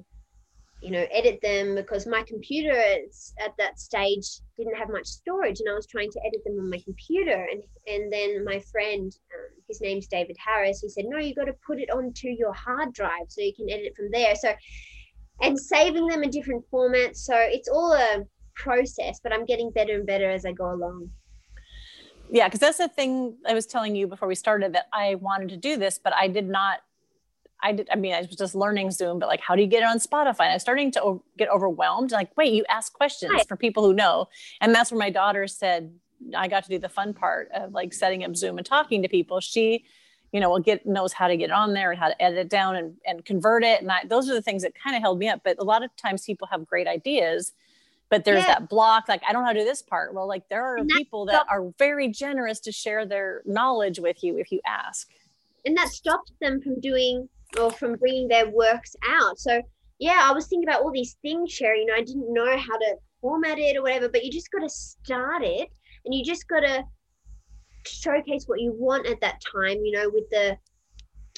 you know edit them because my computer at that stage didn't have much storage and i was trying to edit them on my computer. And and then my friend um, his name's david harris he said no you got to put it onto your hard drive so you can edit it from there. So and saving them in different formats so it's all a process but i'm getting better and better as i go along. Yeah because that's the thing i was telling you before we started that i wanted to do this but i did not I did, I mean, I was just learning Zoom, but like, how do you get it on Spotify? And I was starting to o- get overwhelmed. Like, wait, you ask questions right. for people who know. And that's where my daughter said, I got to do the fun part of like setting up Zoom and talking to people. She, you know, will get knows how to get on there and how to edit it down and, and convert it. And I, those are the things that kind of held me up. But a lot of times people have great ideas, but there's yeah. that block. Like, I don't know how to do this part. Well, like there are people that are very generous to share their knowledge with you if you ask. And that stops them from doing or from bringing their works out. So yeah, I was thinking about all these things, Sherry. You know, I didn't know how to format it or whatever, but you just got to start it. and you just got to showcase what you want at that time you know with the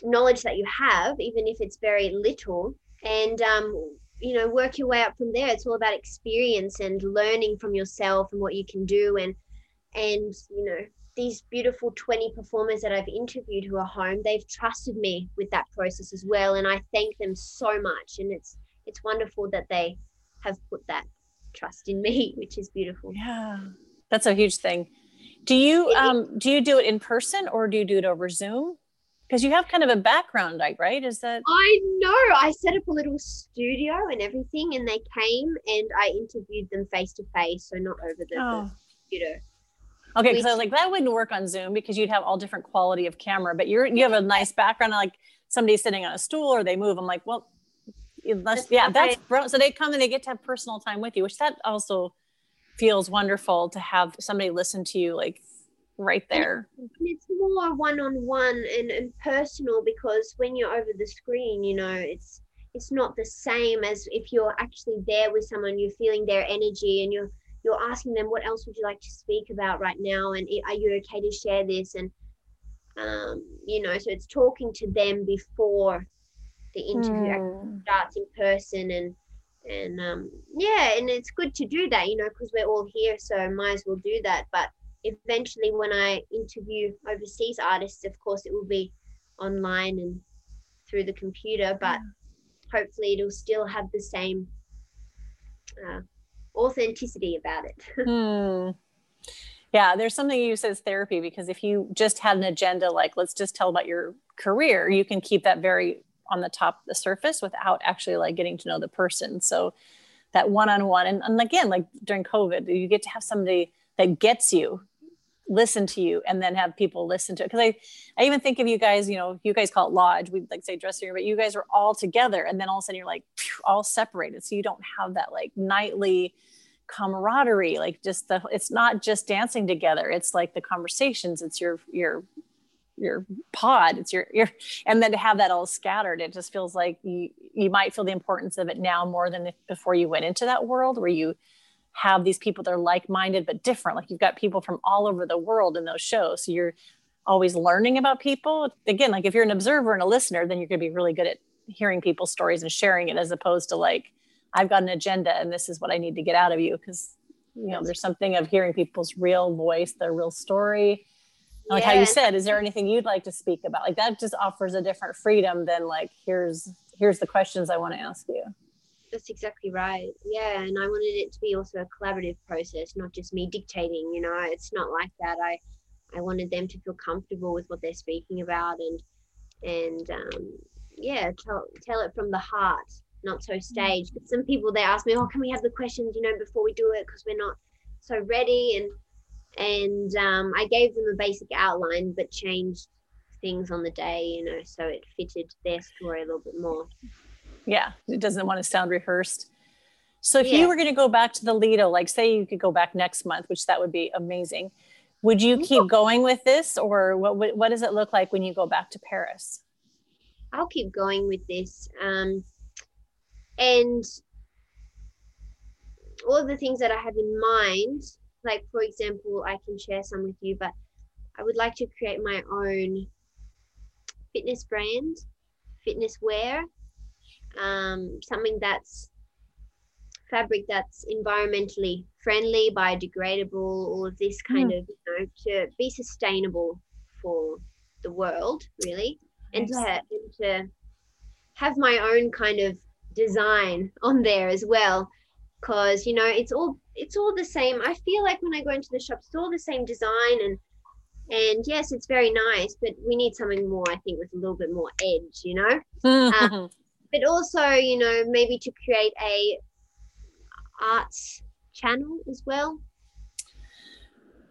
knowledge that you have even if it's very little and um you know work your way up from there it's all about experience and learning from yourself and what you can do and and you know these beautiful 20 performers that I've interviewed who are home, they've trusted me with that process as well. And I thank them so much. And it's it's wonderful that they have put that trust in me, *laughs* which is beautiful. Yeah. That's a huge thing. Do you um do you do it in person or do you do it over Zoom? Because you have kind of a background, like right? Is that I know. I set up a little studio and everything and they came and I interviewed them face to face, so not over the, oh. the computer. Okay, because I was like, that wouldn't work on Zoom because you'd have all different quality of camera, but you're you have a nice background, like somebody sitting on a stool or they move. I'm like, well, unless, yeah, that's. So they come and they get to have personal time with you, which that also feels wonderful to have somebody listen to you like right there. And it's more one on one and and personal because when you're over the screen, you know, it's it's not the same as if you're actually there with someone, you're feeling their energy and you're you're asking them what else would you like to speak about right now? And are you okay to share this? And um, you know so it's talking to them before the interview mm. starts in person. And and um, yeah and it's good to do that you know because we're all here so might as well do that. But eventually when i interview overseas artists of course it will be online and through the computer. But yeah. hopefully it'll still have the same uh, authenticity about it. *laughs* hmm. Yeah, there's something you said is therapy because if you just had an agenda like let's just tell about your career, you can keep that very on the top the surface without actually like getting to know the person. So that one-on-one and, and again like during COVID, you get to have somebody that gets you listen to you and then have people listen to it. Because I, I even think of you guys you know you guys call it loge we like say dressing room but you guys are all together and then all of a sudden you're like all separated. So you don't have that like nightly camaraderie like just the it's not just dancing together it's like the conversations it's your your your pod it's your your and then to have that all scattered it just feels like you you might feel the importance of it now more than before you went into that world where you have these people that are like-minded but different. Like you've got people from all over the world in those shows so you're always learning about people. Again like if you're an observer and a listener then you're going to be really good at hearing people's stories and sharing it as opposed to like i've got an agenda and this is what i need to get out of you because you know there's something of hearing people's real voice their real story. Like how you said is there anything you'd like to speak about? Like that just offers a different freedom than like here's here's the questions i want to ask you that's exactly right. Yeah, and I wanted it to be also a collaborative process, not just me dictating. You know, it's not like that. I I wanted them to feel comfortable with what they're speaking about, and and um, yeah, tell tell it from the heart, not so mm. staged. But some people they ask me, oh, can we have the questions, you know, before we do it because we're not so ready, and and um, I gave them a basic outline, but changed things on the day, you know, so it fitted their story a little bit more yeah it doesn't want to sound rehearsed. So if yeah. you were going to go back to the lido like say you could go back next month which that would be amazing would you keep going with this or what, what, what does it look like when you go back to paris? I'll keep going with this um, and all of the things that i have in mind like for example i can share some with you but i would like to create my own fitness brand fitness wear um, something that's fabric that's environmentally friendly, biodegradable, all of this kind mm. of, you know, to be sustainable for the world, really, and to, and to have my own kind of design on there as well. Because you know, it's all it's all the same. I feel like when I go into the shops, it's all the same design and and yes, it's very nice, but we need something more. I think with a little bit more edge, you know. *laughs* um, but also you know maybe to create a arts channel as well.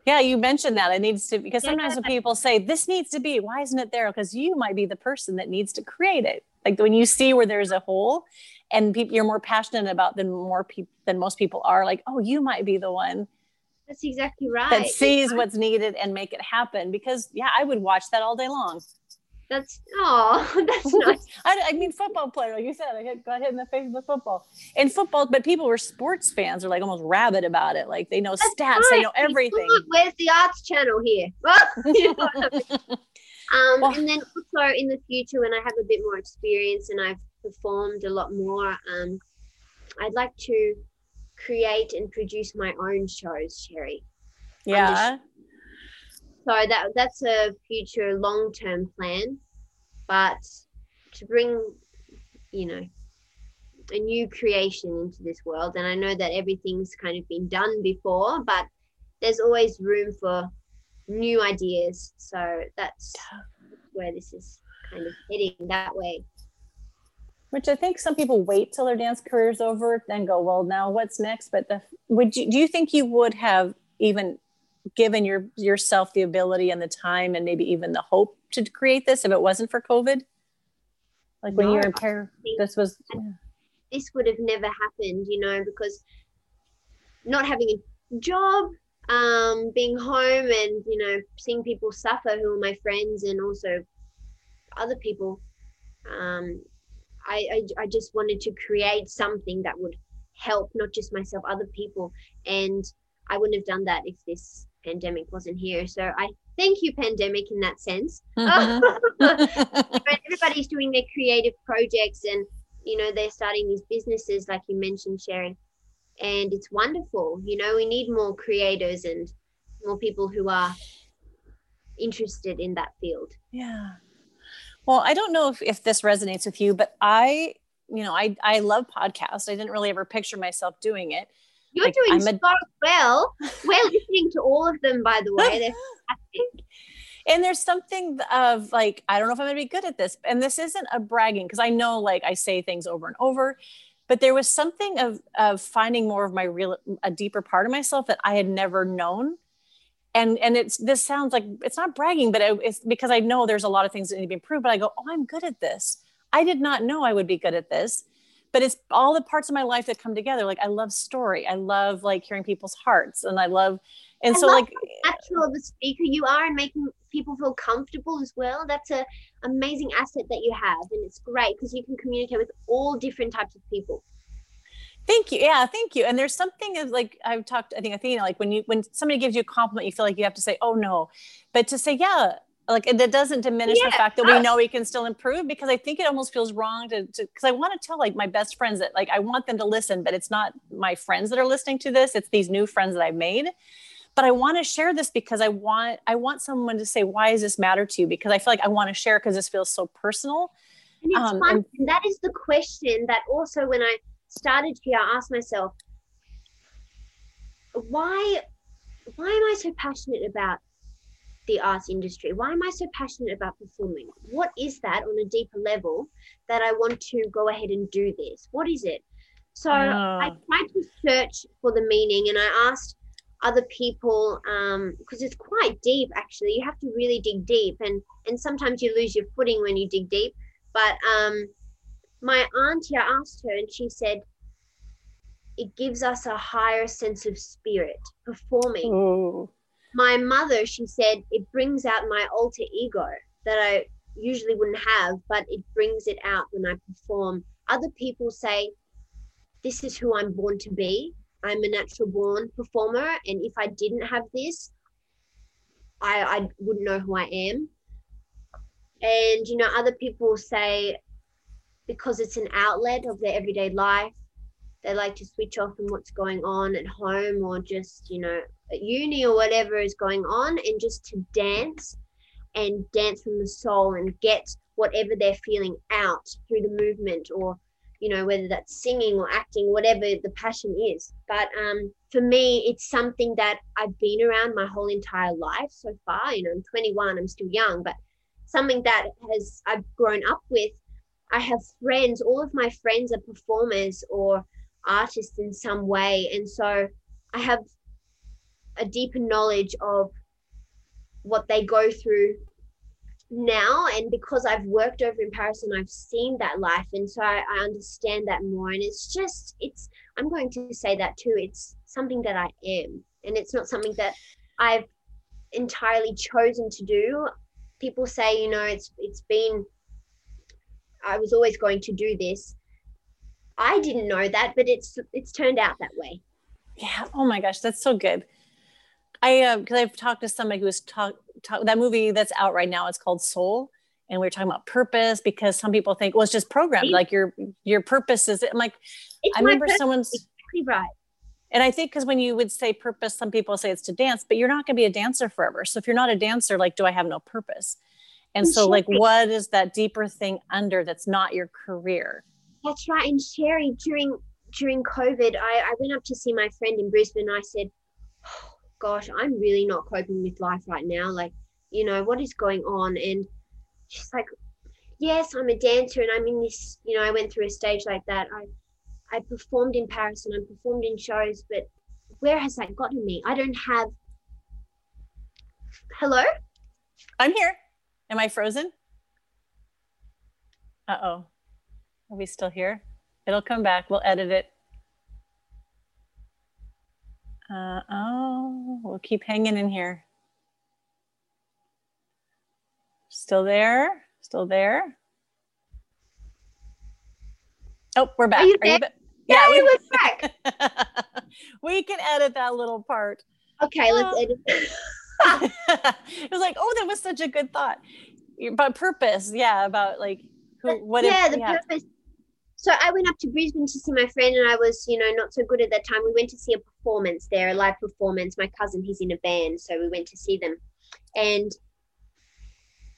Yeah you mentioned that. It needs to because sometimes when people say this needs to be why isn't it there? Because you might be the person that needs to create it. Like when you see where there's a hole and people you're more passionate about than more people than most people are like oh you might be the one that's exactly right. that sees what's needed and make it happen. Because yeah i would watch that all day long That's oh, *laughs* that's *laughs* nice. I, I, mean, football player, like you said, I got hit in the face with football. In football, but people were sports fans are like almost rabid about it. Like they know that's stats, they know everything. Where's the arts channel here? *laughs* you know I mean? um, well, and then also in the future, when I have a bit more experience and I've performed a lot more, um, I'd like to create and produce my own shows, Sherry. Yeah. So that that's a future long term plan, but to bring, you know, a new creation into this world, and I know that everything's kind of been done before, but there's always room for new ideas. So that's where this is kind of heading that way. Which I think some people wait till their dance career's over, then go, well, now what's next? But the, would you do you think you would have even given your yourself the ability and the time and maybe even the hope to create this if it wasn't for COVID? Like when no, you were in Paris, this was. Yeah. This would have never happened, you know, because not having a job, um, being home, and you know, seeing people suffer who are my friends and also other people. Um, I, I, I just wanted to create something that would help not just myself, other people, and I wouldn't have done that if this pandemic wasn't here. So I thank you, pandemic, in that sense. *laughs* *laughs* Everybody's doing their creative projects and, you know, they're starting these businesses, like you mentioned, Sharon. And it's wonderful. You know, we need more creators and more people who are interested in that field. Yeah. Well, I don't know if, if this resonates with you, but I, you know, I, I love podcasts. I didn't really ever picture myself doing it you're like, doing I'm so a- well. We're listening to all of them, by the way. They're fantastic. *laughs* And there's something of like, I don't know if I'm gonna be good at this. And this isn't a bragging, because I know like I say things over and over, but there was something of of finding more of my real a deeper part of myself that I had never known. And and it's this sounds like it's not bragging, but it, it's because I know there's a lot of things that need to be improved. But I go, oh, I'm good at this. I did not know I would be good at this but it's all the parts of my life that come together like i love story i love like hearing people's hearts and i love and I so love like natural of a speaker you are and making people feel comfortable as well that's a amazing asset that you have and it's great because you can communicate with all different types of people Thank you. Yeah, thank you. And there's something of like I've talked. I think Athena, like when you when somebody gives you a compliment, you feel like you have to say, "Oh no," but to say, "Yeah, like that doesn't diminish yeah. the fact that we know we can still improve because i think it almost feels wrong to because i want to tell like my best friends that like i want them to listen but it's not my friends that are listening to this it's these new friends that i've made but i want to share this because i want i want someone to say why does this matter to you because i feel like i want to share because this feels so personal and it's um, fun. And, that is the question that also when i started here i asked myself why why am i so passionate about the arts industry? Why am I so passionate about performing? What is that on a deeper level that I want to go ahead and do this? What is it? So oh. I tried to search for the meaning and I asked other people because um, it's quite deep actually you have to really dig deep and and sometimes you lose your footing when you dig deep but um my auntie i asked her and she said it gives us a higher sense of spirit performing Ooh my mother, she said, it brings out my alter ego that I usually wouldn't have, but it brings it out when I perform. Other people say, this is who I'm born to be. I'm a natural born performer. And if I didn't have this, I, I wouldn't know who I am. And, you know, other people say, because it's an outlet of their everyday life, they like to switch off from what's going on at home or just, you know, uni or whatever is going on and just to dance and dance from the soul and get whatever they're feeling out through the movement or you know whether that's singing or acting whatever the passion is. But um for me it's something that i've been around my whole entire life so far. You know i'm 21 i'm still young but something that has i've grown up with i have friends all of my friends are performers or artists in some way. And so i have a deeper knowledge of what they go through now and because i've worked over in paris and i've seen that life and so I, I, understand that more and it's just it's i'm going to say that too it's something that i am and it's not something that i've entirely chosen to do people say, you know, it's it's been I was always going to do this. I didn't know that, but it's it's turned out that way. Yeah. Oh my gosh, that's so good. I because uh, I've talked to somebody who was talk, talk that movie that's out right now. It's called Soul, and we are talking about purpose because some people think well it's just programmed like your your purpose is I'm like it's I remember someone's exactly right. And I think because when you would say purpose, some people say it's to dance, but you're not going to be a dancer forever. So if you're not a dancer, like, do I have no purpose? And, and so, like, what is that deeper thing under that's not your career? That's right. And Sherry, during during COVID, I, I went up to see my friend in Brisbane. I said, oh, "Gosh, I'm really not coping with life right now. Like, you know, what is going on?" And she's like, "Yes, I'm a dancer, and I'm in this. You know, I went through a stage like that. I I performed in Paris and I performed in shows, but where has that gotten me? I don't have. Hello? I'm here. Am I frozen? Uh oh. Are we still here? It'll come back. We'll edit it. Uh oh, we'll keep hanging in here. Still there? Still there? Oh, we're back. Are you, Are you yeah, we, was *laughs* back. we can edit that little part. Okay, let's uh, edit. *laughs* it was like, oh, that was such a good thought. But purpose, yeah, about like who, what? Yeah, if, the yeah. purpose. So I went up to Brisbane to see my friend, and I was, you know, not so good at that time. We went to see a performance there, a live performance. My cousin, he's in a band, so we went to see them. And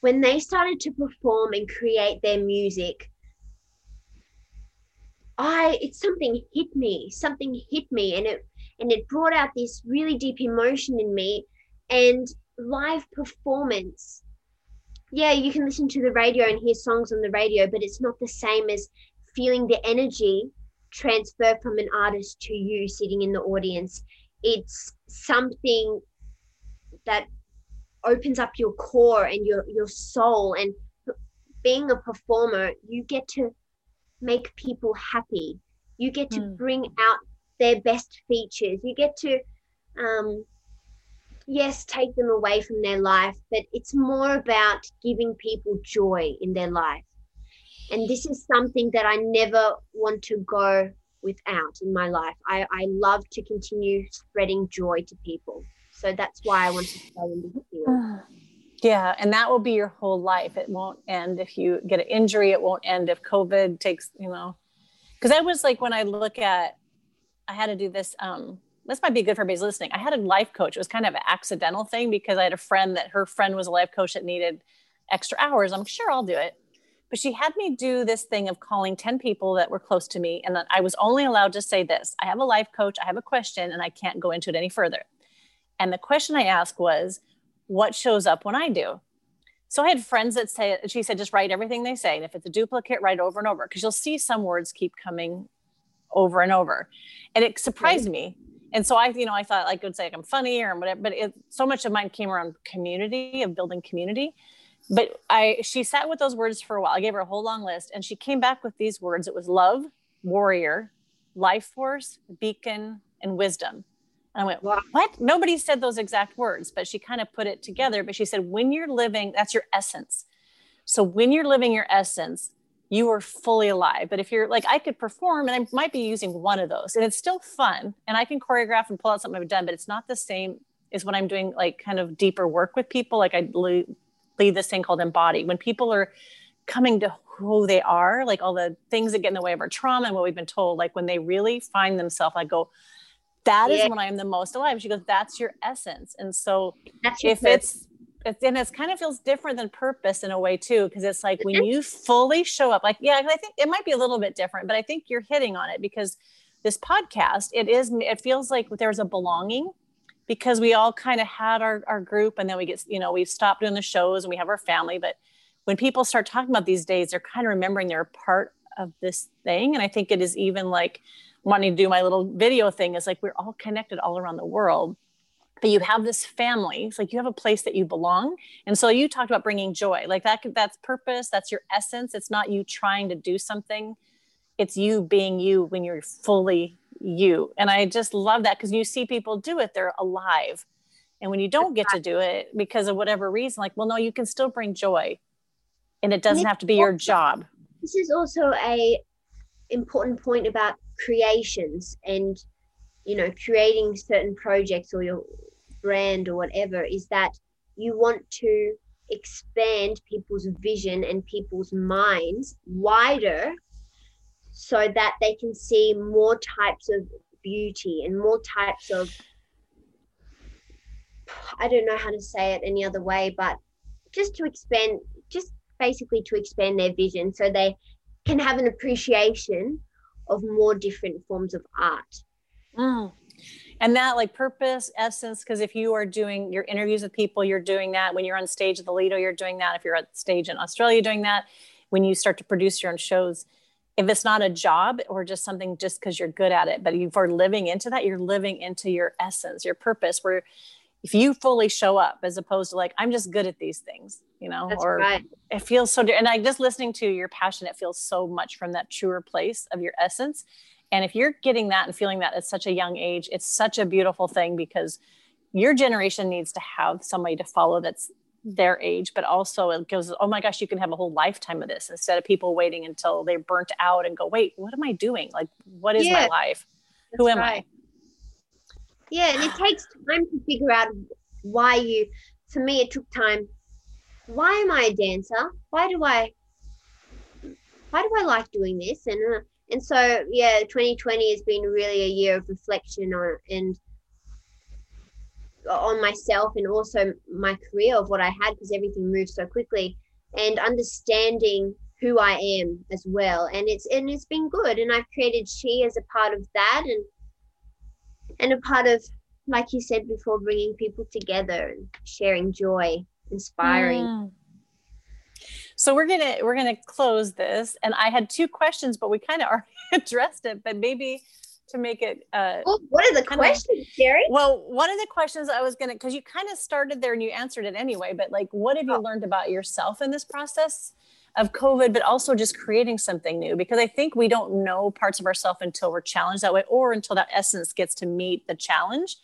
when they started to perform and create their music, I it's something hit me, something hit me, and it and it brought out this really deep emotion in me. And live performance, yeah, you can listen to the radio and hear songs on the radio, but it's not the same as feeling the energy transfer from an artist to you sitting in the audience. It's something that opens up your core and your your soul and being a performer you get to make people happy. You get to mm. bring out their best features. You get to, um, yes, take them away from their life, but it's more about giving people joy in their life. And this is something that I never want to go without in my life. I, I love to continue spreading joy to people. So that's why I want to stay in the *sighs* field. Yeah, and that will be your whole life. It won't end if you get an injury. It won't end if COVID takes, you know. Because I was like, when I look at, I had to do this. Um, this might be good for everybody listening. I had a life coach. It was kind of an accidental thing because I had a friend that her friend was a life coach that needed extra hours. I'm sure I'll do it. But she had me do this thing of calling 10 people that were close to me. And that I was only allowed to say this I have a life coach, I have a question, and I can't go into it any further. And the question I asked was, what shows up when I do. So I had friends that say, she said, just write everything they say. And if it's a duplicate, write over and over because you'll see some words keep coming over and over. And it surprised me. And so I, you know, I thought I could say like I'm funny or whatever, but it, so much of mine came around community of building community. But I, she sat with those words for a while. I gave her a whole long list and she came back with these words. It was love, warrior, life force, beacon, and wisdom. And I went, what? Nobody said those exact words, but she kind of put it together. But she said, when you're living, that's your essence. So when you're living your essence, you are fully alive. But if you're like, I could perform and I might be using one of those and it's still fun and I can choreograph and pull out something I've done, but it's not the same as when I'm doing like kind of deeper work with people. Like I lead, this thing called embody. When people are coming to who they are, like all the things that get in the way of our trauma and what we've been told, like when they really find themselves, I go, that is yeah. when I am the most alive. She goes, that's your essence. And so if it's, it's, and it kind of feels different than purpose in a way too, because it's like when you fully show up, like, yeah, I think it might be a little bit different, but I think you're hitting on it because this podcast, it is, it feels like there's a belonging because we all kind of had our, our group and then we get, you know, we stopped doing the shows and we have our family. But when people start talking about these days, they're kind of remembering they're part of this thing. And I think it is even like, wanting to do my little video thing is like we're all connected all around the world but you have this family it's like you have a place that you belong and so you talked about bringing joy like that that's purpose that's your essence it's not you trying to do something it's you being you when you're fully you. And i just love that because you see people do it they're alive. And when you don't get to do it because of whatever reason, like, well, no, you can still bring joy. And it doesn't have to be your job. This is also a important point about creations and you know creating certain projects or your brand or whatever is that you want to expand people's vision and people's minds wider so that they can see more types of beauty and more types of I don't know how to say it any other way, but just to expand, just basically to expand their vision so they can have an appreciation of more different forms of art. Mm. And that like purpose, essence, because if you are doing your interviews with people, you're doing that. When you're on stage at the Lido, you're doing that. If you're at stage in Australia, doing that. When you start to produce your own shows, if it's not a job or just something just because you're good at it, but if you are living into that, you're living into your essence, your purpose, where if you fully show up as opposed to like i'm just good at these things you know That's or right. it feels so and i just listening to your passion it feels so much from that truer place of your essence and if you're getting that and feeling that at such a young age it's such a beautiful thing because your generation needs to have somebody to follow that's their age but also it goes oh my gosh you can have a whole lifetime of this instead of people waiting until they're burnt out and go wait what am i doing like what is Yeah. my life That's who am right. i Yeah, and it *sighs* takes time to figure out why you. For me, it took time. Why am I a dancer? Why do I? Why do I like doing this? And uh, and so yeah, 2020 has been really a year of reflection on and on myself and also my career of what I had because everything moved so quickly and understanding who I am as well. And it's and it's been good. And I've created she as a part of that and and a part of like you said before bringing people together and sharing joy inspiring Mm. So we're gonna we're gonna close this, and I had two questions, but we kind of *laughs* already addressed it. But maybe to make it uh, Oh, what are the questions Sherry? well, one of the questions I was gonna because you kind of started there and you answered it anyway. But like, what have you Oh. learned about yourself in this process of COVID? But also just creating something new because I think we don't know parts of ourselves until we're challenged that way, or until that essence gets to meet the challenge.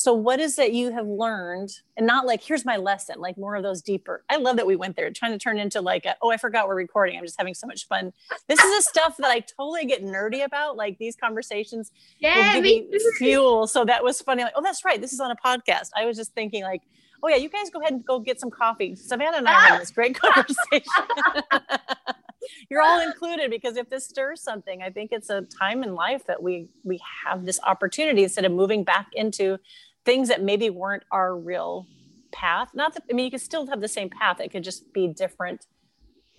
So, what is it you have learned? And not like, here's my lesson, like more of those deeper. I love that we went there, trying to turn into like, a, oh, I forgot we're recording. I'm just having so much fun. This is the stuff that I totally get nerdy about. Like these conversations will Yeah, give me fuel. So that was funny. Like, oh, that's right. This is on a podcast. I was just thinking, like, oh yeah, you guys go ahead and go get some coffee. Savannah and I are having this great *laughs* conversation. *laughs* You're all included because if this stirs something, I think it's a time in life that we we have this opportunity instead of moving back into things that maybe weren't our real path. Not that I mean, you could still have the same path. It could just be different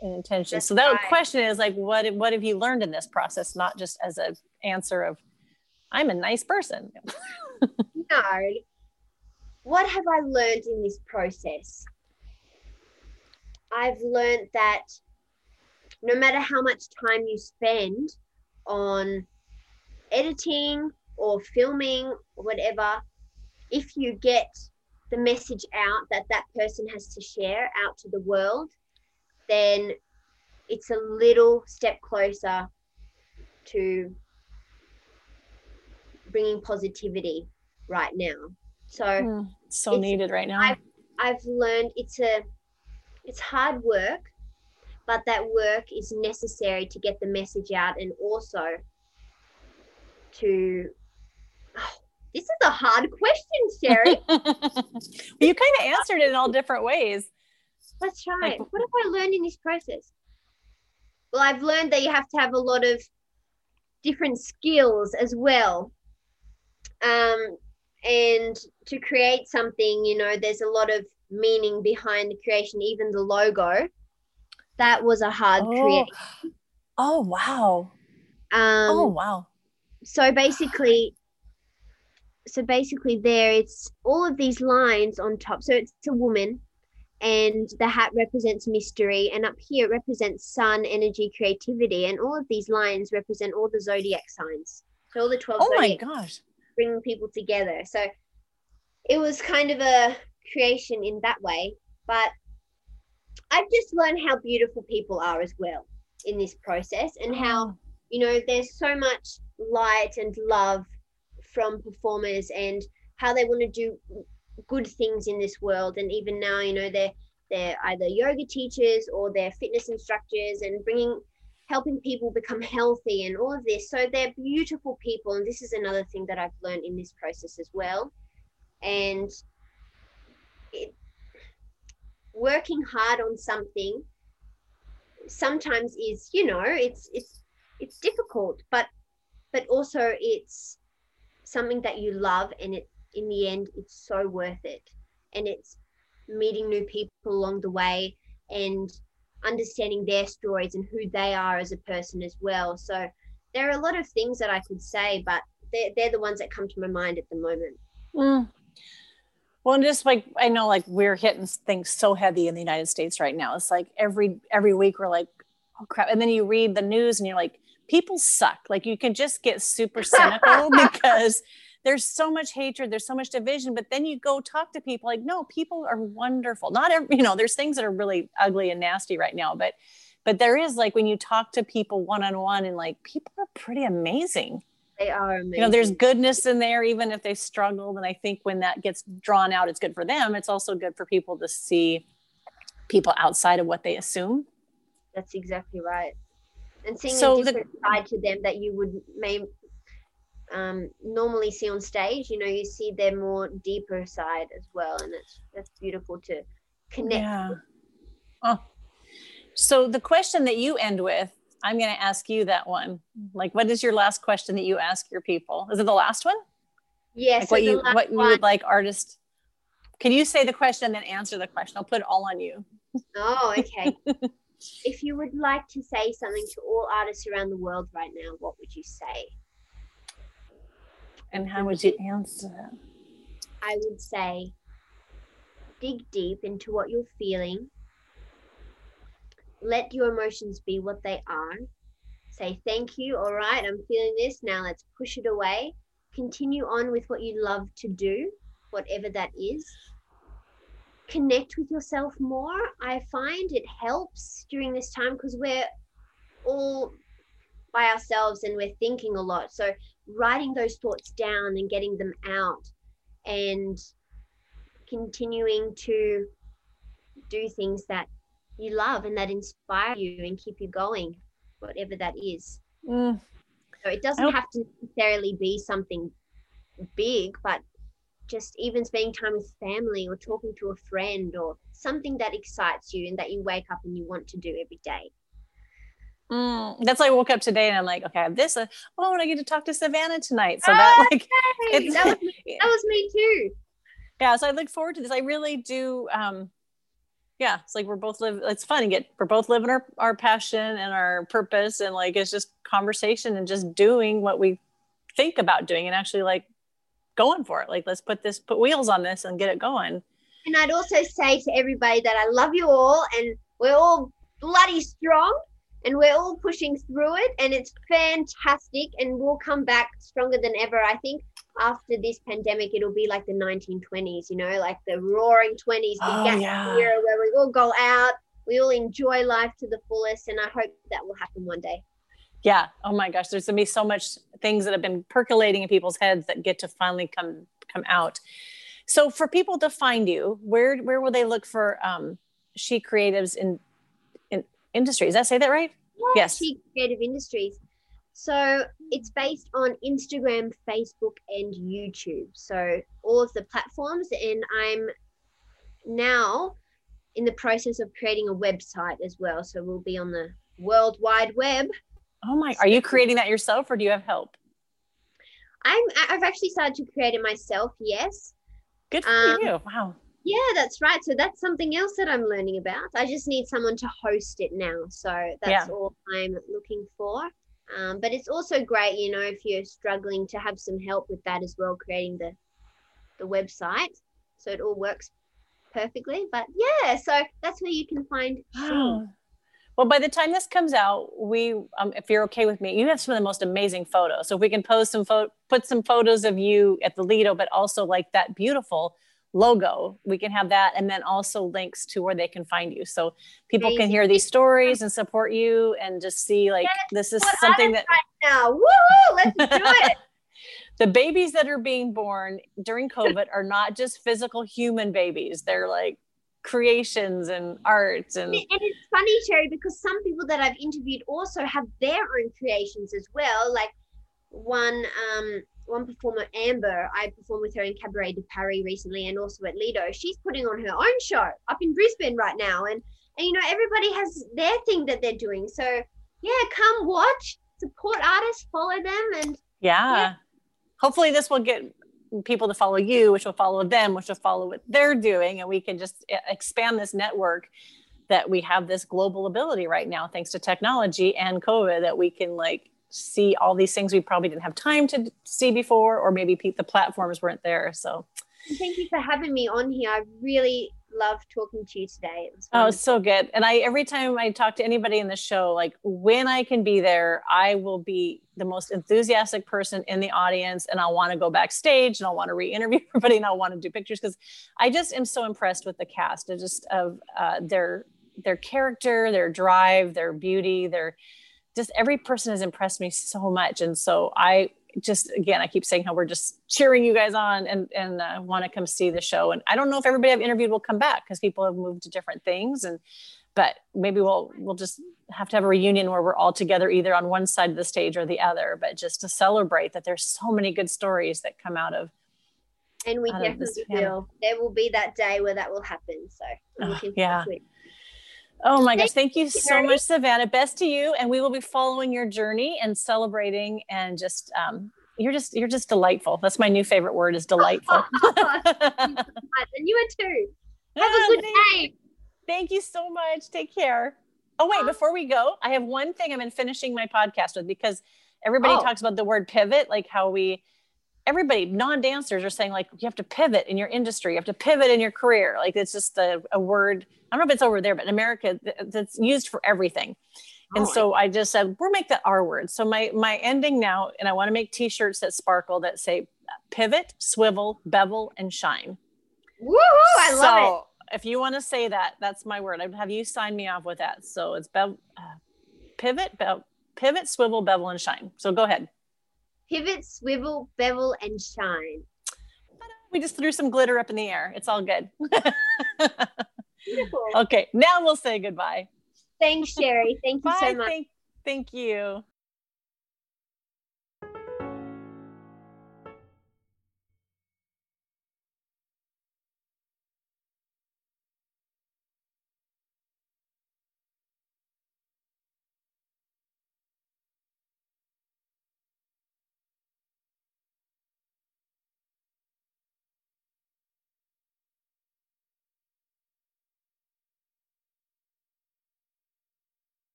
in intention. That's so that right. question is like, what what have you learned in this process? Not just as an answer of, I'm a nice person. *laughs* no what have i learned in this process i've learned that no matter how much time you spend on editing or filming or whatever if you get the message out that that person has to share out to the world then it's a little step closer to bringing positivity right now so Hmm, so needed right now. I've, I've learned it's a it's hard work, but that work is necessary to get the message out and also to oh, this is a hard question, Sherry. well, *laughs* you kind of answered it in all different ways. Let's try. Like- it. What have I learned in this process? Well, I've learned that you have to have a lot of different skills as well. Um, and to create something, you know, there's a lot of meaning behind the creation, even the logo. That was a hard Oh, create. oh wow. Um, oh wow. so basically so basically there it's all of these lines on top. So it's a woman and the hat represents mystery and up here it represents sun energy creativity and all of these lines represent all the zodiac signs. So all the 12 Oh my gosh. bringing people together. So it was kind of a creation in that way but i've just learned how beautiful people are as well in this process and how oh. you know there's so much light and love from performers and how they want to do good things in this world. And even now you know they're they're either yoga teachers or they're fitness instructors and bringing helping people become healthy and all of this. So they're beautiful people. And this is another thing that i've learned in this process as well. And it, working hard on something sometimes is you know it's it's it's difficult but but also it's something that you love and it in the end it's so worth it. And it's meeting new people along the way and understanding their stories and who they are as a person as well. So there are a lot of things that i could say but they're, they're the ones that come to my mind at the moment. Mm. well and just like i know like we're hitting things so heavy in the united states right now. It's like every every week we're like oh crap. And then you read the news and you're like people suck. Like you can just get super *laughs* cynical because there's so much hatred, there's so much division. But then you go talk to people like, no, people are wonderful. Not every, you know, there's things that are really ugly and nasty right now, but but there is like when you talk to people one on one and like people are pretty amazing. They are amazing. You know, there's goodness in there, even if they struggled. And I think when that gets drawn out, it's good for them. It's also good for people to see people outside of what they assume. That's exactly right and seeing so a different the, side to them that you would may um, normally see on stage. You know, you see their more deeper side as well, and it's that's beautiful to connect. Yeah. Oh, so the question that you end with, I'm going to ask you that one. Like, what is your last question that you ask your people? Is it the last one? Yes. Like so what you what you would like artists. Can you say the question and then answer the question? I'll put it all on you. Oh, okay. *laughs* if you would like to say something to all artists around the world right now, what would you say? And how would you answer? I would say dig deep into what you're feeling. Let your emotions be what they are. Say thank you. All right, I'm feeling this. Now let's push it away. Continue on with what you love to do, whatever that is connect with yourself more. I find it helps during this time because we're all by ourselves and we're thinking a lot. So writing those thoughts down and getting them out and continuing to do things that you love and that inspire you and keep you going, whatever that is. Mm. So it doesn't have to necessarily be something big, but just even spending time with family or talking to a friend or something that excites you and that you wake up and you want to do every day. Mm, that's like I woke up today and I'm like, okay, I have this. Uh, oh, and I get to talk to Savannah tonight. So that like it's, that was me, *laughs* that was me too. Yeah, so I look forward to this. I really do. Um, yeah, it's like we're both live. It's fun to get. We're both living our our passion and our purpose, and like it's just conversation and just doing what we think about doing, and actually like going for it. Like, let's put this, put wheels on this and get it going. And I'd also say to everybody that I love you all and we're all bloody strong and we're all pushing through it and it's fantastic and we'll come back stronger than ever. I think after this pandemic, it'll be like the 1920s, you know, like the roaring 20s, the oh, yeah. era where we all go out, we all enjoy life to the fullest. And I hope that will happen one day yeah. Oh my gosh. There's gonna be so much things that have been percolating in people's heads that get to finally come come out. So for people to find you where where will they look for um she creatives in in industries did i say that right? Yeah, yes. She creative industries. So it's based on instagram facebook and youtube. So all of the platforms and i'm now in the process of creating a website as well. So we'll be on the world wide web Oh my, are you creating that yourself or do you have help? I'm I've actually started to create it myself, yes. Good for um, you. Wow. Yeah, that's right. So that's something else that I'm learning about. I just need someone to host it now. So that's yeah. all I'm looking for. Um, but it's also great, you know, if you're struggling to have some help with that as well, creating the the website. So it all works perfectly. But yeah, so that's where you can find wow. Well, by the time this comes out, we, um, if you're okay with me, you have some of the most amazing photos. So if we can post some, pho- put some photos of you at the Lido, but also like that beautiful logo, we can have that, and then also links to where they can find you, so people amazing. can hear these stories and support you, and just see like yes, this is something that right now. Woohoo! Let's do *laughs* it. the babies that are being born during COVID are not just physical human babies. They're like creations and art and and it's funny Sherry because some people that I've interviewed also have their own creations as well like one um one performer Amber I performed with her in Cabaret de Paris recently and also at Lido she's putting on her own show up in Brisbane right now and and you know everybody has their thing that they're doing so yeah come watch support artists follow them and yeah. yeah. hopefully this will get people to follow you, which will follow them, which will follow what they're doing. And we can just eh, expand this network that we have this global ability right now, thanks to technology and COVID, that we can like see all these things we probably didn't have time to see before, or maybe the platforms weren't there. So thank you for having me on here. I really love talking to you today. Oh, so good. And I every time I talk to anybody in the show, like when I can be there, I will be the most enthusiastic person in the audience, and I'll want to go backstage and I'll want to re-interview *laughs* everybody and I'll want to do pictures because I just am so impressed with the cast of just of uh, their their character, their drive, their beauty, their just every person has impressed me so much, and so I just again, I keep saying how we're just cheering you guys on and and uh, want to come see the show. And I don't know if everybody I've interviewed will come back because people have moved to different things. And but maybe we'll we'll just have to have a reunion where we're all together either on one side of the stage or the other. But just to celebrate that there's so many good stories that come out of. And we definitely will. There will be that day where that will happen. So oh, yeah. Oh my gosh. Thank you so much, Savannah. Best to you. And we will be following your journey and celebrating and just um, you're just you're just delightful. That's my new favorite word is delightful. *laughs* and you are too. *laughs* Have a good day. Thank you so much. Take care. Oh wait, before we go, I have one thing I'm in finishing my podcast with because everybody oh. talks about the word pivot, like how we everybody non-dancers are saying like you have to pivot in your industry. You have to pivot in your career. Like it's just a, a word i don't know if it's over there but in america that's used for everything. And oh, so i just said we'll make that our word. So my my ending now and i want to make t-shirts that sparkle that say pivot swivel bevel and shine. Woo! i love so, it. if you want to say that that's my word. I'd have you sign me off with that. So it's bev- uh, pivot be- pivot swivel bevel and shine. So go ahead pivot, swivel, bevel, and shine. We just threw some glitter up in the air. It's all good. *laughs* okay, now we'll say goodbye. Thanks, Sherry. Thank you Bye, so much. Thank, thank you.